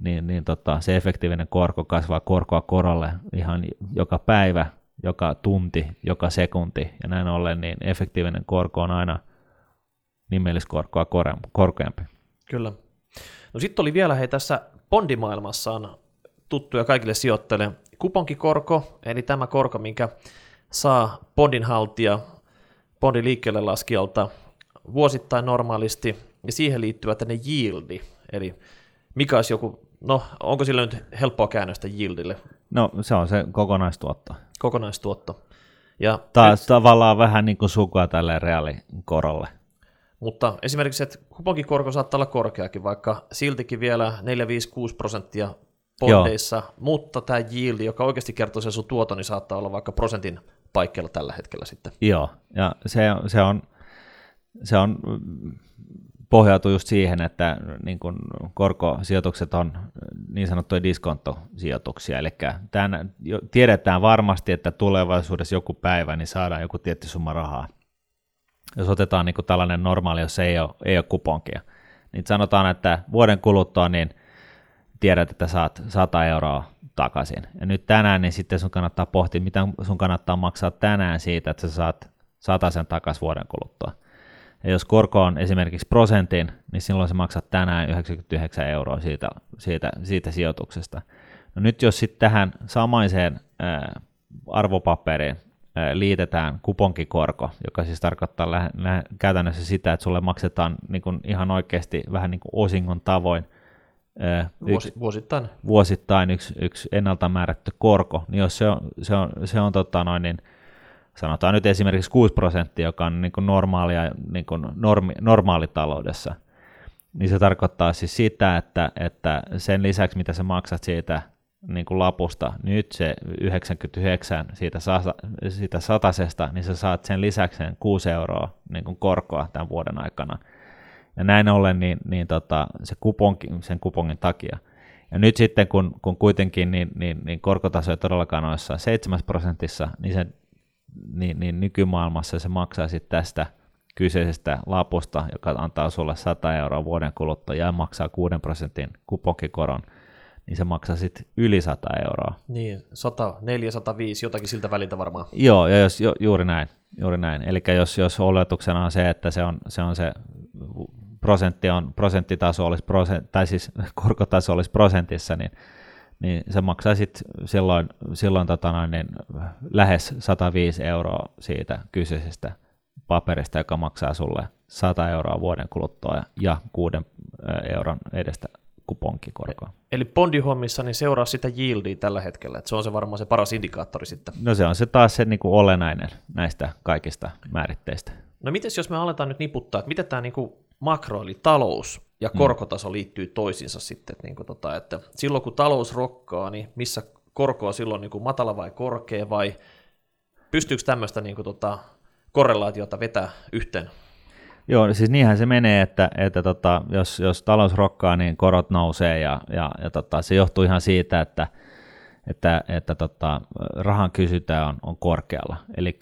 niin, niin tota, se efektiivinen korko kasvaa korkoa korolle ihan joka päivä, joka tunti, joka sekunti, ja näin ollen niin efektiivinen korko on aina nimelliskorkoa korkeampi. Kyllä. No sitten oli vielä hei tässä bondimaailmassa on tuttuja kaikille sijoittajille kuponkikorko, eli tämä korko, minkä saa bondin haltija bondin liikkeelle laskijalta vuosittain normaalisti, ja siihen liittyvä tänne yieldi, eli mikä olisi joku, no onko sillä nyt helppoa käännöstä yieldille, No se on se kokonaistuotto. kokonaistuotto. Ja Taas tavallaan vähän niin kuin sukua tälle reaalikorolle. Mutta esimerkiksi, että kuponkikorko saattaa olla korkeakin, vaikka siltikin vielä 4-5-6 prosenttia bondeissa, Joo. mutta tämä yield, joka oikeasti kertoo sen sun tuoton, niin saattaa olla vaikka prosentin paikkeilla tällä hetkellä sitten. Joo, ja se, se on, se on pohjautuu just siihen, että niin kun korkosijoitukset on niin sanottuja diskontosijoituksia, eli tämän, tiedetään varmasti, että tulevaisuudessa joku päivä niin saadaan joku tietty summa rahaa. Jos otetaan niin tällainen normaali, jos ei ole, ei ole kuponkia, niin sanotaan, että vuoden kuluttua niin tiedät, että saat 100 euroa takaisin. Ja nyt tänään niin sitten sun kannattaa pohtia, mitä sun kannattaa maksaa tänään siitä, että sä saat 100 sen takaisin vuoden kuluttua. Ja jos korko on esimerkiksi prosentin, niin silloin sä maksat tänään 99 euroa siitä, siitä, siitä sijoituksesta. No nyt jos sitten tähän samaiseen ää, arvopaperiin ää, liitetään kuponkikorko, joka siis tarkoittaa lä- lä- käytännössä sitä, että sulle maksetaan niin kuin ihan oikeasti vähän niin kuin osingon tavoin Vuosi, yksi, vuosittain. vuosittain yksi, yksi ennalta määrätty korko, niin jos se on, se on, se on tota noin, niin sanotaan nyt esimerkiksi 6 prosenttia, joka on niin kuin normaalia niin kuin normi, normaalitaloudessa, niin se tarkoittaa siis sitä, että, että sen lisäksi, mitä sä maksat siitä niin kuin lapusta, nyt se 99 siitä, sata, siitä satasesta, niin sä saat sen lisäksi sen 6 euroa niin kuin korkoa tämän vuoden aikana. Ja näin ollen niin, niin tota, se kuponki, sen kupongin takia. Ja nyt sitten, kun, kun kuitenkin niin, niin, niin korkotaso ei todellakaan ole jossain 7 prosentissa, niin, se, niin, niin nykymaailmassa se maksaa sitten tästä kyseisestä lapusta, joka antaa sulle 100 euroa vuoden kuluttua ja maksaa 6 prosentin kuponkikoron, niin se maksaa sitten yli 100 euroa. Niin, 104, 105, jotakin siltä väliltä varmaan. Joo, ja jos, ju, juuri näin. Juuri näin. Eli jos, jos oletuksena on se, että se on se, on se prosentti on, prosenttitaso olisi prosent, tai siis (laughs) korkotaso olisi prosentissa, niin, niin se maksaa sit silloin, silloin tota noin, niin lähes 105 euroa siitä kyseisestä paperista, joka maksaa sulle 100 euroa vuoden kuluttua ja 6 euron edestä kuponkikorkoa. Eli bondihommissa niin seuraa sitä yieldia tällä hetkellä, että se on se varmaan se paras indikaattori sitten. No se on se taas se niin kuin olennainen näistä kaikista määritteistä. No miten jos me aletaan nyt niputtaa, että miten tämä niin kuin makro eli talous ja mm. korkotaso liittyy toisiinsa sitten, että, niin kuin tota, että silloin kun talous rokkaa, niin missä korko on silloin niin kuin matala vai korkea vai pystyykö tämmöistä niin kuin tota, korrelaatiota vetää yhteen? Joo, siis niinhän se menee, että, että tota, jos, jos talous rokkaa, niin korot nousee ja, ja, ja tota, se johtuu ihan siitä, että, että, että tota, rahan kysyntä on, on korkealla. Eli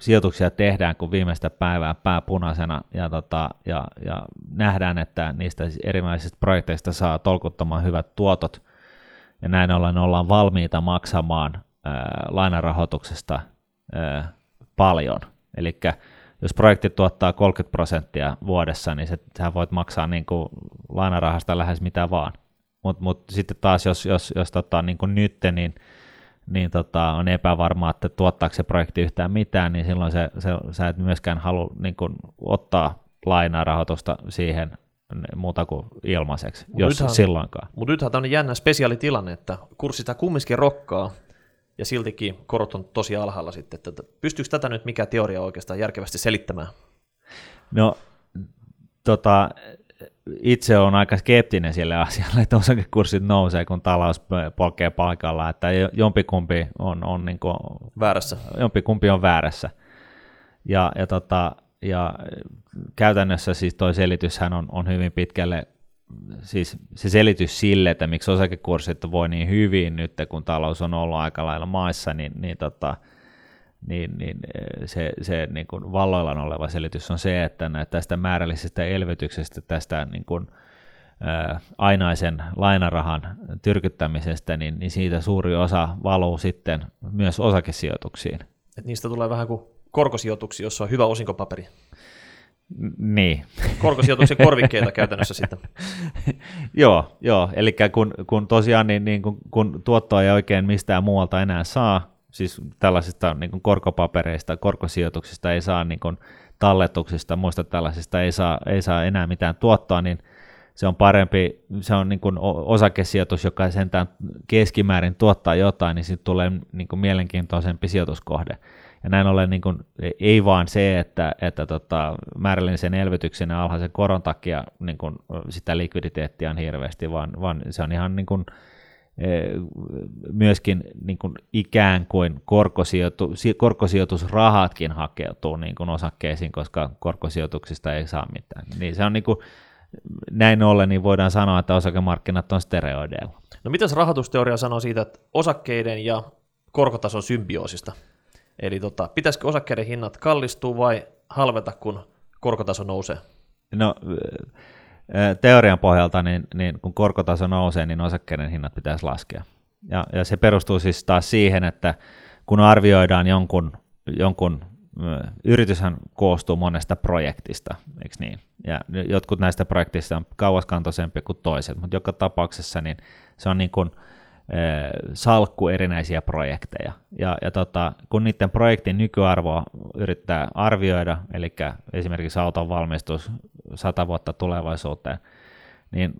sijoituksia tehdään kun viimeistä päivää pääpunaisena ja, tota, ja, ja nähdään, että niistä erilaisista projekteista saa tolkuttoman hyvät tuotot ja näin ollen ollaan valmiita maksamaan ää, lainarahoituksesta ää, paljon. Eli jos projekti tuottaa 30 prosenttia vuodessa, niin se, sähän voit maksaa niin kuin lainarahasta lähes mitä vaan. Mutta mut sitten taas, jos, jos, jos tota, niin kuin nyt, niin, niin tota, on epävarmaa, että tuottaako se projekti yhtään mitään, niin silloin se, se, sä et myöskään halua niin kuin, ottaa lainarahoitusta siihen muuta kuin ilmaiseksi, mut jos nythän, silloinkaan. Mutta nythän on jännä spesiaalitilanne, että kurssi sitä kumminkin rokkaa, ja siltikin korot on tosi alhaalla sitten. Että pystyykö tätä nyt mikä teoria oikeastaan järkevästi selittämään? No, tota, itse on aika skeptinen sille asialle, että osakekurssit nousee, kun talous polkee paikalla, että jompikumpi on, on niin kuin, väärässä. Jompikumpi on väärässä. Ja, ja, tota, ja käytännössä siis tuo selityshän on, on hyvin pitkälle siis se selitys sille, että miksi osakekurssit voi niin hyvin nyt, kun talous on ollut aika lailla maissa, niin, niin, tota, niin, niin se, se niin kuin valloillaan oleva selitys on se, että tästä määrällisestä elvytyksestä, tästä niin kuin, ää, ainaisen lainarahan tyrkyttämisestä, niin, niin siitä suuri osa valuu sitten myös osakesijoituksiin. Et niistä tulee vähän kuin korkosijoituksia, jossa on hyvä osinkopaperi. Niin. (laughs) Korkosijoituksen korvikkeita käytännössä sitten. (laughs) joo, joo, eli kun, kun tosiaan niin, niin kun, kun tuottoa ei oikein mistään muualta enää saa, siis tällaisista niin kuin korkopapereista, korkosijoituksista ei saa, niin kuin talletuksista, muista tällaisista ei saa, ei saa enää mitään tuottoa, niin se on parempi, se on niin kuin osakesijoitus, joka sentään keskimäärin tuottaa jotain, niin siitä tulee niin kuin mielenkiintoisempi sijoituskohde. Ja näin ollen niin kuin, ei vaan se, että, että tota, määrällisen elvytyksen ja alhaisen koron takia niin kuin, sitä likviditeettiä on hirveästi, vaan, vaan se on ihan niin kuin, myöskin niin kuin ikään kuin korkosijoitu, korkosijoitusrahatkin hakeutuu niin kuin osakkeisiin, koska korkosijoituksista ei saa mitään. Niin se on niin kuin, näin ollen niin voidaan sanoa, että osakemarkkinat on stereoideilla. No mitäs rahoitusteoria sanoo siitä, että osakkeiden ja korkotason symbioosista? Eli tota, pitäisikö osakkeiden hinnat kallistua vai halveta, kun korkotaso nousee? No teorian pohjalta, niin, niin kun korkotaso nousee, niin osakkeiden hinnat pitäisi laskea. Ja, ja se perustuu siis taas siihen, että kun arvioidaan jonkun, jonkun yrityshän koostuu monesta projektista, eikö niin? Ja jotkut näistä projektista on kauaskantoisempia kuin toiset, mutta joka tapauksessa niin se on niin kuin, salkku erinäisiä projekteja. Ja, ja tota, kun niiden projektin nykyarvoa yrittää arvioida, eli esimerkiksi auton valmistus 100 vuotta tulevaisuuteen, niin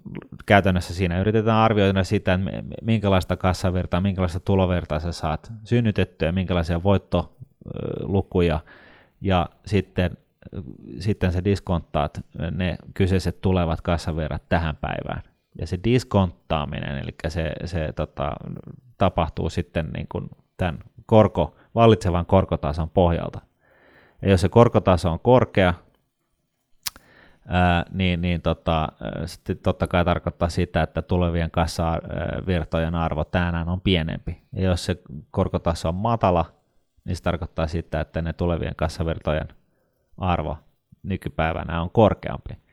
käytännössä siinä yritetään arvioida sitä, että minkälaista kassavirtaa, minkälaista tulovirtaa sä saat synnytettyä, minkälaisia voittolukuja, ja sitten, sitten se diskonttaat ne kyseiset tulevat kassavirrat tähän päivään ja se diskonttaaminen, eli se, se tota, tapahtuu sitten niin kuin tämän korko, vallitsevan korkotason pohjalta. Ja jos se korkotaso on korkea, ää, niin, niin tota, sitten totta kai tarkoittaa sitä, että tulevien kassavirtojen arvo tänään on pienempi. Ja jos se korkotaso on matala, niin se tarkoittaa sitä, että ne tulevien kassavirtojen arvo nykypäivänä on korkeampi.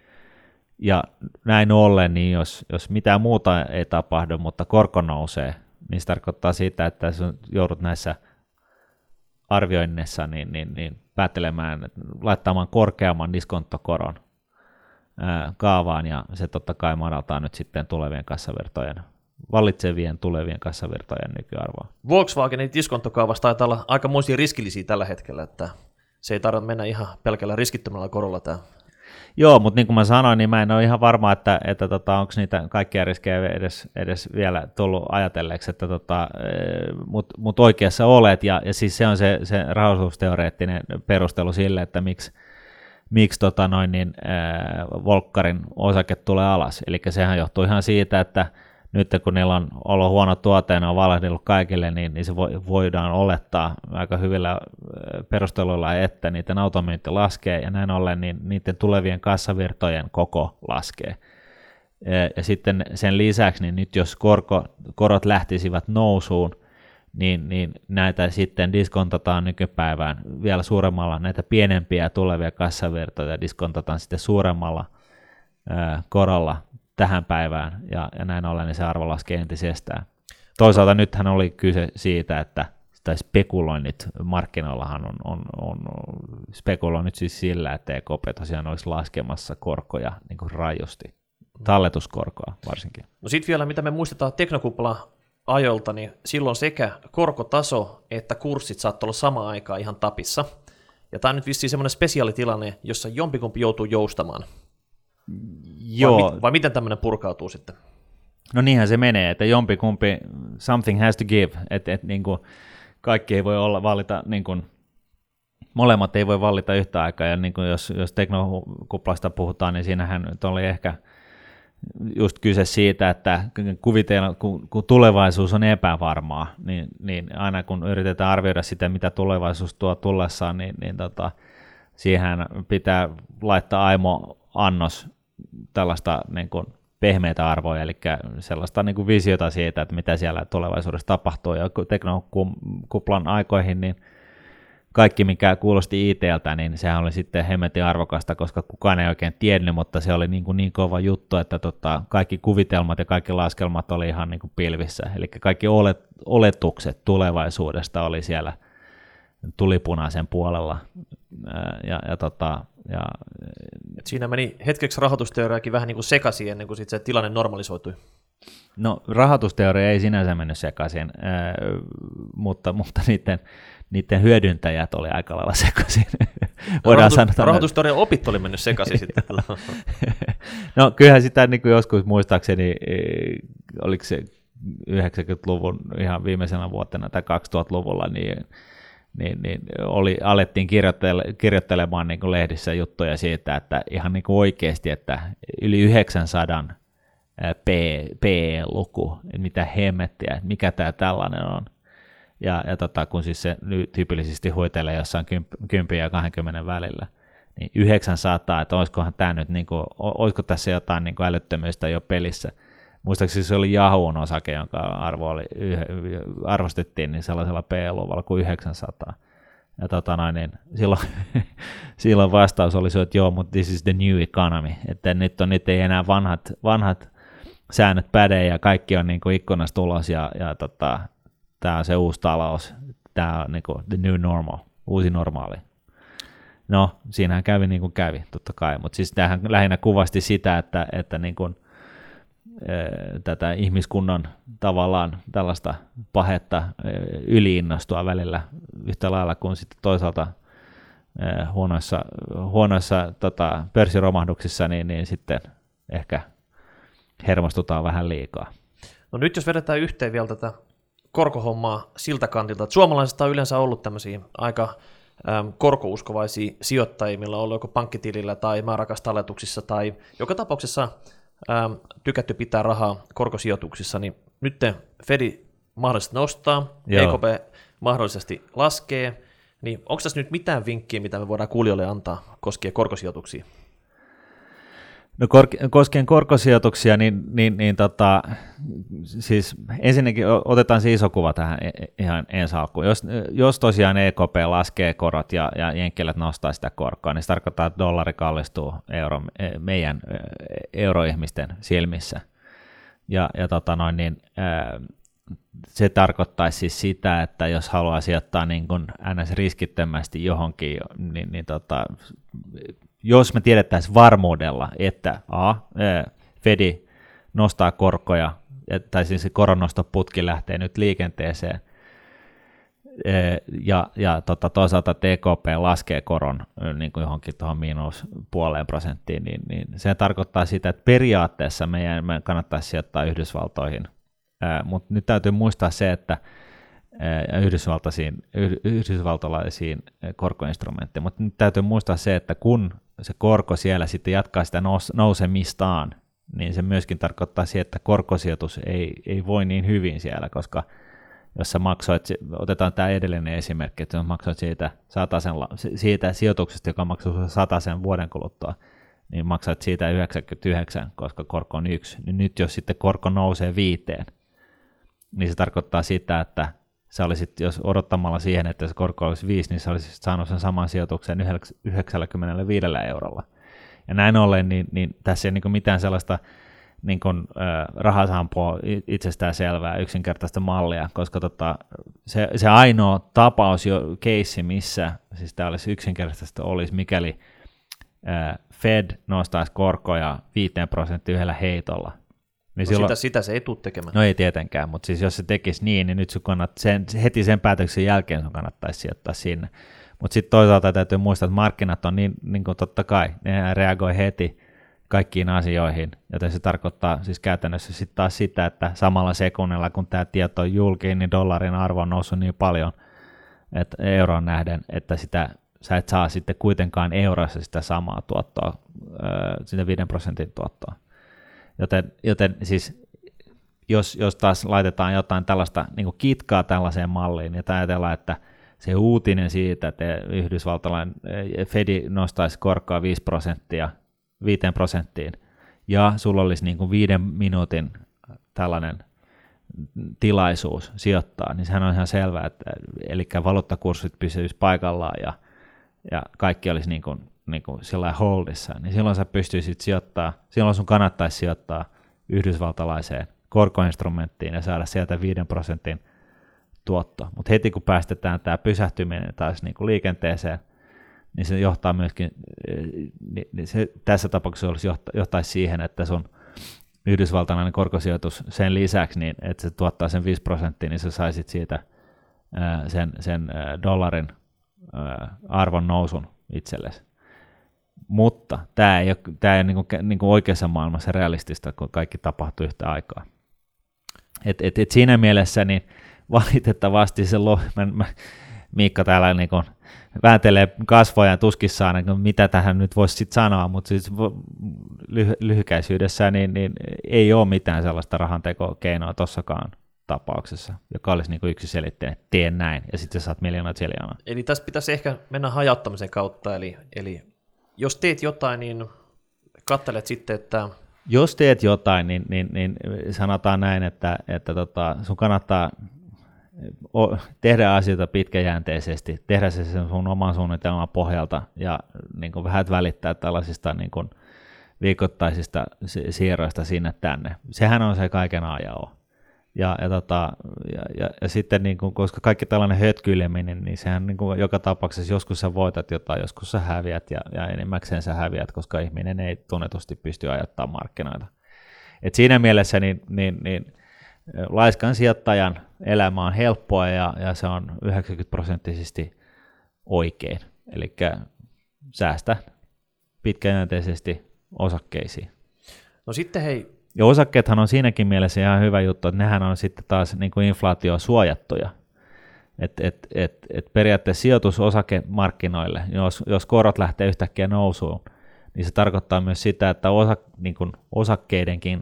Ja näin ollen, niin jos, jos mitään muuta ei tapahdu, mutta korko nousee, niin se tarkoittaa sitä, että jos joudut näissä arvioinnissa niin, niin, niin päättelemään, laittamaan korkeamman diskonttokoron ää, kaavaan, ja se totta kai madaltaa nyt sitten tulevien kassavirtojen, vallitsevien tulevien kassavirtojen nykyarvoa. Volkswagenin diskonttokaavassa taitaa olla aikamoisia riskillisiä tällä hetkellä, että se ei tarvitse mennä ihan pelkällä riskittömällä korolla tämä. Joo, mutta niin kuin mä sanoin, niin mä en ole ihan varma, että, että tota, onko niitä kaikkia riskejä edes, edes vielä tullut ajatelleeksi, että tota, mutta mut oikeassa olet, ja, ja siis se on se, se rahoitusteoreettinen perustelu sille, että miksi, miksi tota noin, niin, äh, Volkkarin osake tulee alas. Eli sehän johtuu ihan siitä, että nyt kun niillä on ollut huono tuote ja ne on valehdellut kaikille, niin, niin se vo, voidaan olettaa aika hyvillä perusteluilla, että niiden automyynti laskee ja näin ollen niin niiden tulevien kassavirtojen koko laskee. Ja, ja sitten sen lisäksi, niin nyt jos korko, korot lähtisivät nousuun, niin, niin näitä sitten diskontataan nykypäivään vielä suuremmalla, näitä pienempiä tulevia kassavirtoja diskontataan sitten suuremmalla ää, korolla tähän päivään, ja, ja näin ollen niin se arvo laskee entisestään. Toisaalta nythän oli kyse siitä, että tai spekuloinnit markkinoillahan on, on, on spekuloinnit siis sillä, että EKP tosiaan olisi laskemassa korkoja niin kuin rajusti, talletuskorkoa varsinkin. No sitten vielä, mitä me muistetaan teknokupla ajolta, niin silloin sekä korkotaso että kurssit saattoi olla sama aikaa ihan tapissa. Ja tämä on nyt vissiin semmoinen spesiaalitilanne, jossa jompikumpi joutuu joustamaan. Joo. Vai, mit, vai miten tämmöinen purkautuu sitten? No niinhän se menee, että jompikumpi, something has to give, että et, niin kuin, kaikki ei voi olla valita, niin kuin, molemmat ei voi valita yhtä aikaa, ja niin kuin jos, jos teknokuplasta puhutaan, niin siinähän nyt oli ehkä just kyse siitä, että kuvitella, kun, kun tulevaisuus on epävarmaa, niin, niin aina kun yritetään arvioida sitä, mitä tulevaisuus tuo tullessaan, niin, niin tota, siihen pitää laittaa aimo annos tällaista niin kuin pehmeitä arvoja, eli sellaista niin kuin visiota siitä, että mitä siellä tulevaisuudessa tapahtuu. Ja teknokuplan aikoihin, niin kaikki, mikä kuulosti ITltä, niin sehän oli sitten hemmetin arvokasta, koska kukaan ei oikein tiennyt, mutta se oli niin, kuin niin kova juttu, että tota, kaikki kuvitelmat ja kaikki laskelmat oli ihan niin kuin pilvissä. Eli kaikki olet, oletukset tulevaisuudesta oli siellä tulipunaisen puolella. Ja, ja tota, ja, Et siinä meni hetkeksi rahoitusteoriakin vähän niin kuin sekaisin ennen kuin sit se tilanne normalisoitui. No rahoitusteoria ei sinänsä mennyt sekaisin, äh, mutta, mutta niiden, niiden hyödyntäjät oli aika lailla sekaisin. (laughs) Voidaan Rahoitus, sanoa, rahoitusteorian opit oli mennyt sekaisin sitten. (laughs) no kyllähän sitä niin kuin joskus muistaakseni, oliko se 90-luvun ihan viimeisenä vuotena tai 2000-luvulla, niin niin, niin oli, alettiin kirjoittele, kirjoittelemaan niin kuin lehdissä juttuja siitä, että ihan niin kuin oikeasti, että yli 900 P-luku, mitä hemmettiä, mikä tämä tällainen on. Ja, ja tota, kun siis se tyypillisesti huitelee jossain 10 ja 20 välillä, niin 900, että olisikohan tämä nyt, niin kuin, olisiko tässä jotain niin kuin älyttömyystä jo pelissä – muistaakseni se oli Yahoo'n osake, jonka arvo oli, arvostettiin niin sellaisella P-luvalla kuin 900. Ja tota noin, niin silloin, (laughs) silloin vastaus oli se, että joo, mutta this is the new economy, että nyt, on, nyt ei enää vanhat, vanhat säännöt päde ja kaikki on niin ikkunasta ulos ja, ja tota, tämä on se uusi talous, tämä on niin kuin the new normal, uusi normaali. No, siinähän kävi niin kuin kävi, totta kai, mutta siis tämähän lähinnä kuvasti sitä, että, että niin kuin – tätä ihmiskunnan tavallaan tällaista pahetta yliinnostua välillä yhtä lailla kuin sitten toisaalta huonoissa, huonoissa tota, pörssiromahduksissa, niin, niin sitten ehkä hermostutaan vähän liikaa. No nyt jos vedetään yhteen vielä tätä korkohommaa siltä kantilta, että suomalaisista on yleensä ollut tämmöisiä aika korkouskovaisia sijoittajia, millä on ollut joko pankkitilillä tai määräaikaistalletuksissa tai joka tapauksessa ähm, tykätty pitää rahaa korkosijoituksissa, niin nyt Fedi mahdollisesti nostaa, Joo. EKP mahdollisesti laskee, niin onko tässä nyt mitään vinkkiä, mitä me voidaan kuulijoille antaa koskien korkosijoituksia? No kor- koskien korkosijoituksia, niin, niin, niin tota, siis ensinnäkin otetaan se iso kuva tähän e, e, ihan ensi alkuun. Jos, jos tosiaan EKP laskee korot ja, ja jenkkilät nostaa sitä korkoa, niin se tarkoittaa, että dollari kallistuu euro, e, meidän euroihmisten silmissä. Ja, ja tota noin, niin, se tarkoittaisi siis sitä, että jos haluaa sijoittaa niin kuin ns. riskittömästi johonkin, niin, niin tota, jos me tiedettäisiin varmuudella, että A, Fedi nostaa korkoja, tai siis se koronostoputki lähtee nyt liikenteeseen, Eh, ja, ja tota, toisaalta TKP laskee koron niin kuin johonkin tuohon miinus puoleen prosenttiin, niin, niin se tarkoittaa sitä, että periaatteessa meidän, meidän kannattaisi sijoittaa Yhdysvaltoihin. Mutta nyt täytyy muistaa se, että Yhdysvaltaisiin, yhdysvaltalaisiin korkoinstrumentteihin, mutta nyt täytyy muistaa se, että kun se korko siellä sitten jatkaa sitä nous, nousemistaan, niin se myöskin tarkoittaa sitä, että korkosijoitus ei, ei voi niin hyvin siellä, koska – jos sä maksoit, otetaan tämä edellinen esimerkki, että jos maksoit siitä, satasen, siitä sijoituksesta, joka maksoi sen vuoden kuluttua, niin maksat siitä 99, koska korko on yksi. Niin nyt jos sitten korko nousee viiteen, niin se tarkoittaa sitä, että sä olisit, jos odottamalla siihen, että se korko olisi 5, niin sä olisit saanut sen saman sijoituksen 95 eurolla. Ja näin ollen, niin, niin tässä ei ole niin mitään sellaista niin kuin, äh, rahasampoa itsestään selvää yksinkertaista mallia, koska tota, se, se ainoa tapaus jo keissi, missä siis tämä olisi yksinkertaisesti olisi, mikäli äh, Fed nostaisi korkoja 5 prosenttia yhdellä heitolla. Niin no silloin, sitä, sitä se ei tule tekemään. No ei tietenkään, mutta siis jos se tekisi niin, niin nyt sun kannat, sen, heti sen päätöksen jälkeen sun kannattaisi sijoittaa sinne. Mutta sitten toisaalta täytyy muistaa, että markkinat on niin, niin kuin totta kai, ne reagoi heti, kaikkiin asioihin, joten se tarkoittaa siis käytännössä sitten taas sitä, että samalla sekunnilla kun tämä tieto on julkiin, niin dollarin arvo on noussut niin paljon että euron nähden, että sitä, sä et saa sitten kuitenkaan eurossa sitä samaa tuottoa, sitä 5 prosentin tuottoa. Joten, joten siis jos, jos taas laitetaan jotain tällaista niin kitkaa tällaiseen malliin, niin ajatellaan, että se uutinen siitä, että Yhdysvaltalainen Fedi nostaisi korkoa 5 prosenttia 5 prosenttiin, ja sulla olisi niin kuin viiden minuutin tällainen tilaisuus sijoittaa, niin sehän on ihan selvää, että eli valuuttakurssit pysyisi paikallaan ja, ja kaikki olisi niin kuin, niin kuin sillä holdissa, niin silloin sä pystyisit sijoittaa, silloin sun kannattaisi sijoittaa yhdysvaltalaiseen korkoinstrumenttiin ja saada sieltä 5 prosentin tuotto. Mutta heti kun päästetään tämä pysähtyminen taas niin kuin liikenteeseen, niin se johtaa myöskin, niin se, tässä tapauksessa olisi johta, johtaisi siihen, että sun yhdysvaltalainen korkosijoitus sen lisäksi, niin että se tuottaa sen 5 prosenttia, niin sä saisit siitä sen, sen dollarin arvon nousun itsellesi. Mutta tämä ei ole, tämä ei ole niin kuin, niin kuin oikeassa maailmassa realistista, kun kaikki tapahtuu yhtä aikaa. Et, et, et siinä mielessä niin (laughs) valitettavasti se lo, mä, mä, Miikka täällä niin kuin vääntelee kasvoja tuskissaan, niin mitä tähän nyt voisi sitten sanoa, mutta siis lyhy- lyhykäisyydessä niin, niin ei ole mitään sellaista rahantekokeinoa tossakaan tapauksessa, joka olisi niin yksi selitteinen, tee näin, ja sitten saat miljoonat seljaana. Eli tässä pitäisi ehkä mennä hajauttamisen kautta, eli, eli jos teet jotain, niin katselet sitten, että... Jos teet jotain, niin, niin, niin sanotaan näin, että, että tota, sun kannattaa tehdä asioita pitkäjänteisesti, tehdä se sen sun oman suunnitelman pohjalta ja niin kuin vähän välittää tällaisista niin kuin viikoittaisista siirroista sinne tänne. Sehän on se kaiken ajao. Ja, ja, tota, ja, ja, ja sitten niin kuin, koska kaikki tällainen hötkyileminen, niin sehän niin kuin joka tapauksessa joskus sä voitat jotain, joskus sä häviät ja, ja enimmäkseen sä häviät, koska ihminen ei tunnetusti pysty ajattamaan markkinoita. Et siinä mielessä niin, niin, niin laiskan sijoittajan elämä on helppoa ja, ja se on 90 prosenttisesti oikein. Eli säästä pitkäjänteisesti osakkeisiin. No sitten hei. Ja osakkeethan on siinäkin mielessä ihan hyvä juttu, että nehän on sitten taas niin kuin inflaatio suojattuja. Et, et, et, et periaatteessa sijoitus osakemarkkinoille, jos, jos korot lähtee yhtäkkiä nousuun, niin se tarkoittaa myös sitä, että osa, niin kuin osakkeidenkin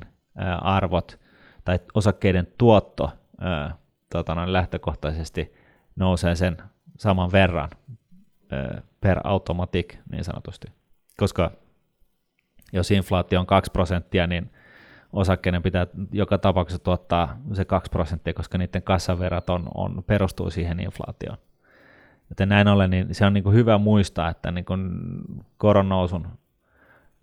arvot tai osakkeiden tuotto ää, tota noin, lähtökohtaisesti nousee sen saman verran per automatic niin sanotusti. Koska jos inflaatio on 2 prosenttia, niin osakkeiden pitää joka tapauksessa tuottaa se 2 prosenttia, koska niiden kassaverrat on, on, perustuu siihen inflaatioon. Joten näin ollen niin se on niin kuin hyvä muistaa, että niin kuin koronnousun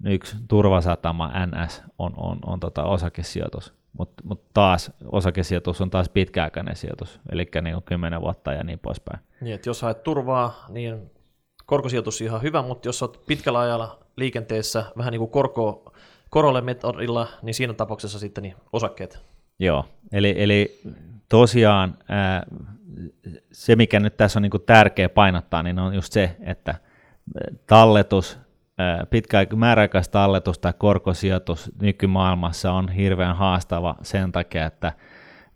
yksi turvasatama NS on, on, on tota osakesijoitus mutta mut taas osakesijoitus on taas pitkäaikainen sijoitus, eli niin 10 vuotta ja niin poispäin. Niin, että jos haet turvaa, niin korkosijoitus on ihan hyvä, mutta jos olet pitkällä ajalla liikenteessä vähän niin kuin korko, korolle metodilla, niin siinä tapauksessa sitten niin osakkeet. Joo, eli, eli tosiaan ää, se, mikä nyt tässä on niin kuin tärkeä painottaa, niin on just se, että talletus, pitkä määräaikaistalletus tai korkosijoitus nykymaailmassa on hirveän haastava sen takia, että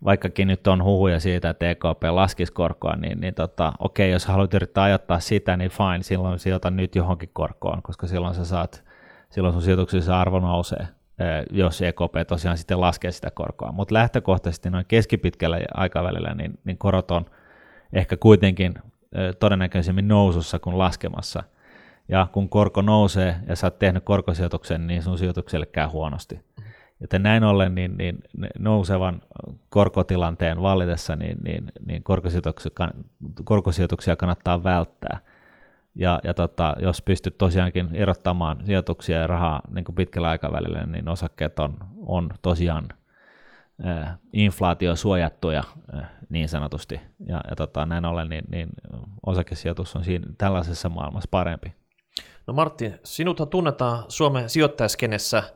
vaikkakin nyt on huhuja siitä, että EKP laskisi korkoa, niin, niin tota, okei, jos haluat yrittää ajattaa sitä, niin fine, silloin sijoita nyt johonkin korkoon, koska silloin sä saat, silloin sun sijoituksissa arvo nousee, jos EKP tosiaan sitten laskee sitä korkoa. Mutta lähtökohtaisesti noin keskipitkällä aikavälillä, niin, niin korot on ehkä kuitenkin todennäköisemmin nousussa kuin laskemassa. Ja kun korko nousee ja sä oot tehnyt korkosijoituksen, niin sun sijoitukselle käy huonosti. Joten näin ollen niin, niin nousevan korkotilanteen vallitessa niin, niin, niin korkosijoituksia, korkosijoituksia kannattaa välttää. Ja, ja tota, jos pystyt tosiaankin erottamaan sijoituksia ja rahaa niin kuin pitkällä aikavälillä, niin osakkeet on, on tosiaan äh, inflaatiosuojattuja äh, niin sanotusti. Ja, ja tota, näin ollen niin, niin osakesijoitus on siinä tällaisessa maailmassa parempi. No Martti, sinuthan tunnetaan Suomen sijoittajaskenessä –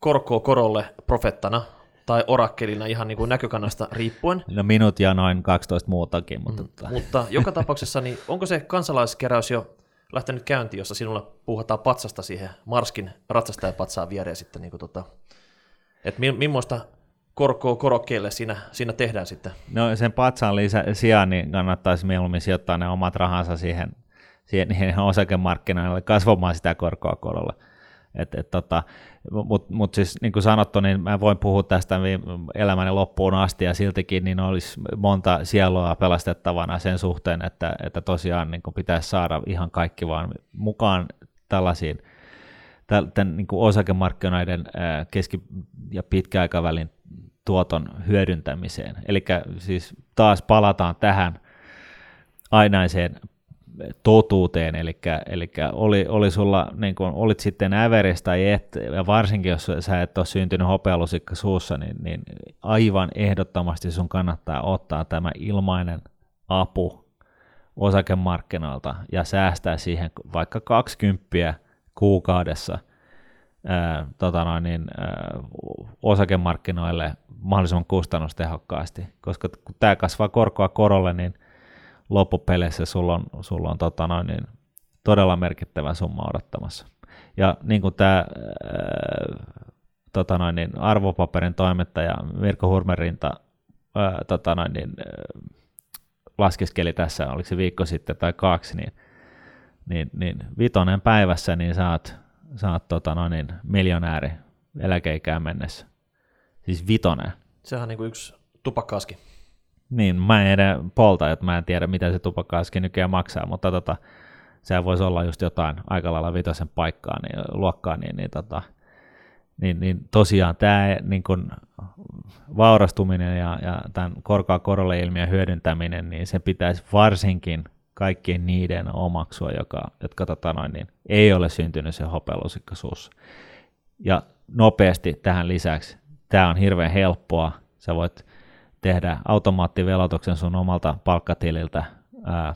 korkoa korolle profettana tai orakkelina ihan niin kuin näkökannasta riippuen. No minut ja noin 12 muutakin. Mutta, mm, tota. mutta joka tapauksessa, niin onko se kansalaiskeräys jo lähtenyt käyntiin, jossa sinulla puhutaan patsasta siihen Marskin ratsastajapatsaan viereen sitten, niin kuin tota, että millaista korkoa korokkeelle siinä, siinä tehdään sitten? No sen patsaan lisä, sijaan niin kannattaisi mieluummin sijoittaa ne omat rahansa siihen, siihen osakemarkkinoille kasvamaan sitä korkoa korolla. Et, et, tota, mutta mut siis niin kuin sanottu, niin mä voin puhua tästä elämäni loppuun asti ja siltikin niin olisi monta sielua pelastettavana sen suhteen, että, että tosiaan niin kuin pitäisi saada ihan kaikki vaan mukaan tällaisiin tämän niin kuin osakemarkkinoiden keski- ja pitkäaikavälin tuoton hyödyntämiseen. Eli siis taas palataan tähän ainaiseen totuuteen, eli, eli oli, oli sulla, niin kun olit sitten äveres tai et, ja varsinkin jos sä et ole syntynyt hopealusikka suussa, niin, niin aivan ehdottomasti sun kannattaa ottaa tämä ilmainen apu osakemarkkinoilta ja säästää siihen vaikka 20 kuukaudessa ää, tota noin, niin, ää, osakemarkkinoille mahdollisimman kustannustehokkaasti, koska kun tämä kasvaa korkoa korolle, niin – loppupeleissä sulla on, sulla on tota noin, niin todella merkittävä summa odottamassa. Ja niin kuin tämä ää, tota noin, niin arvopaperin toimittaja Mirko Hurmerinta ää, tota noin, niin, ää, laskeskeli tässä, oliko se viikko sitten tai kaksi, niin, niin, niin vitonen päivässä, niin saat, saat tota noin, niin miljonääri eläkeikään mennessä. Siis vitonen. Sehän on niin kuin yksi tupakkaaskin. Niin, mä en edes polta, että mä en tiedä, mitä se tupakka nykyään maksaa, mutta tota, sehän voisi olla just jotain aika lailla vitosen paikkaa, niin, luokkaa, niin, niin, tota, niin, niin tosiaan tämä niin kun vaurastuminen ja, ja tämän korkoa korolle ilmiön hyödyntäminen, niin se pitäisi varsinkin kaikkien niiden omaksua, joka, jotka tota noin, niin, ei ole syntynyt se hopealusikka suussa. Ja nopeasti tähän lisäksi, tämä on hirveän helppoa, sä voit tehdä automaattivelotuksen sun omalta palkkatililtä ää,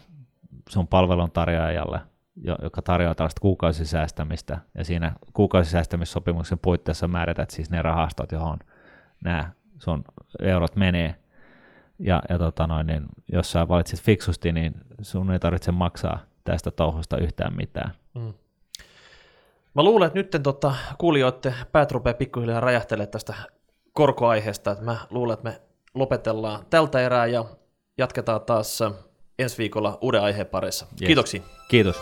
sun palveluntarjoajalle, joka tarjoaa tällaista kuukausisäästämistä, ja siinä kuukausisäästämissopimuksen puitteissa määrität siis ne rahastot, johon nämä sun eurot menee, ja, ja tota noin, niin jos sä valitset fiksusti, niin sun ei tarvitse maksaa tästä touhusta yhtään mitään. Mm. Mä luulen, että nyt tota, kuulijoiden päät rupeaa pikkuhiljaa räjähtelemään tästä korkoaiheesta. Että mä luulen, että me lopetellaan tältä erää ja jatketaan taas äh, ensi viikolla uuden aiheen parissa. Yes. Kiitoksia. Kiitos.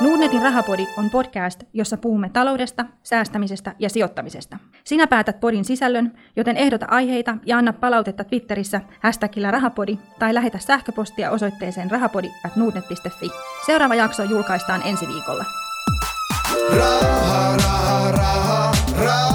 Nuudnetin rahapodi on podcast, jossa puhumme taloudesta, säästämisestä ja sijoittamisesta. Sinä päätät podin sisällön, joten ehdota aiheita ja anna palautetta Twitterissä hashtagillä rahapodi tai lähetä sähköpostia osoitteeseen rahapodi at Seuraava jakso julkaistaan ensi viikolla. Raha, raha, raha.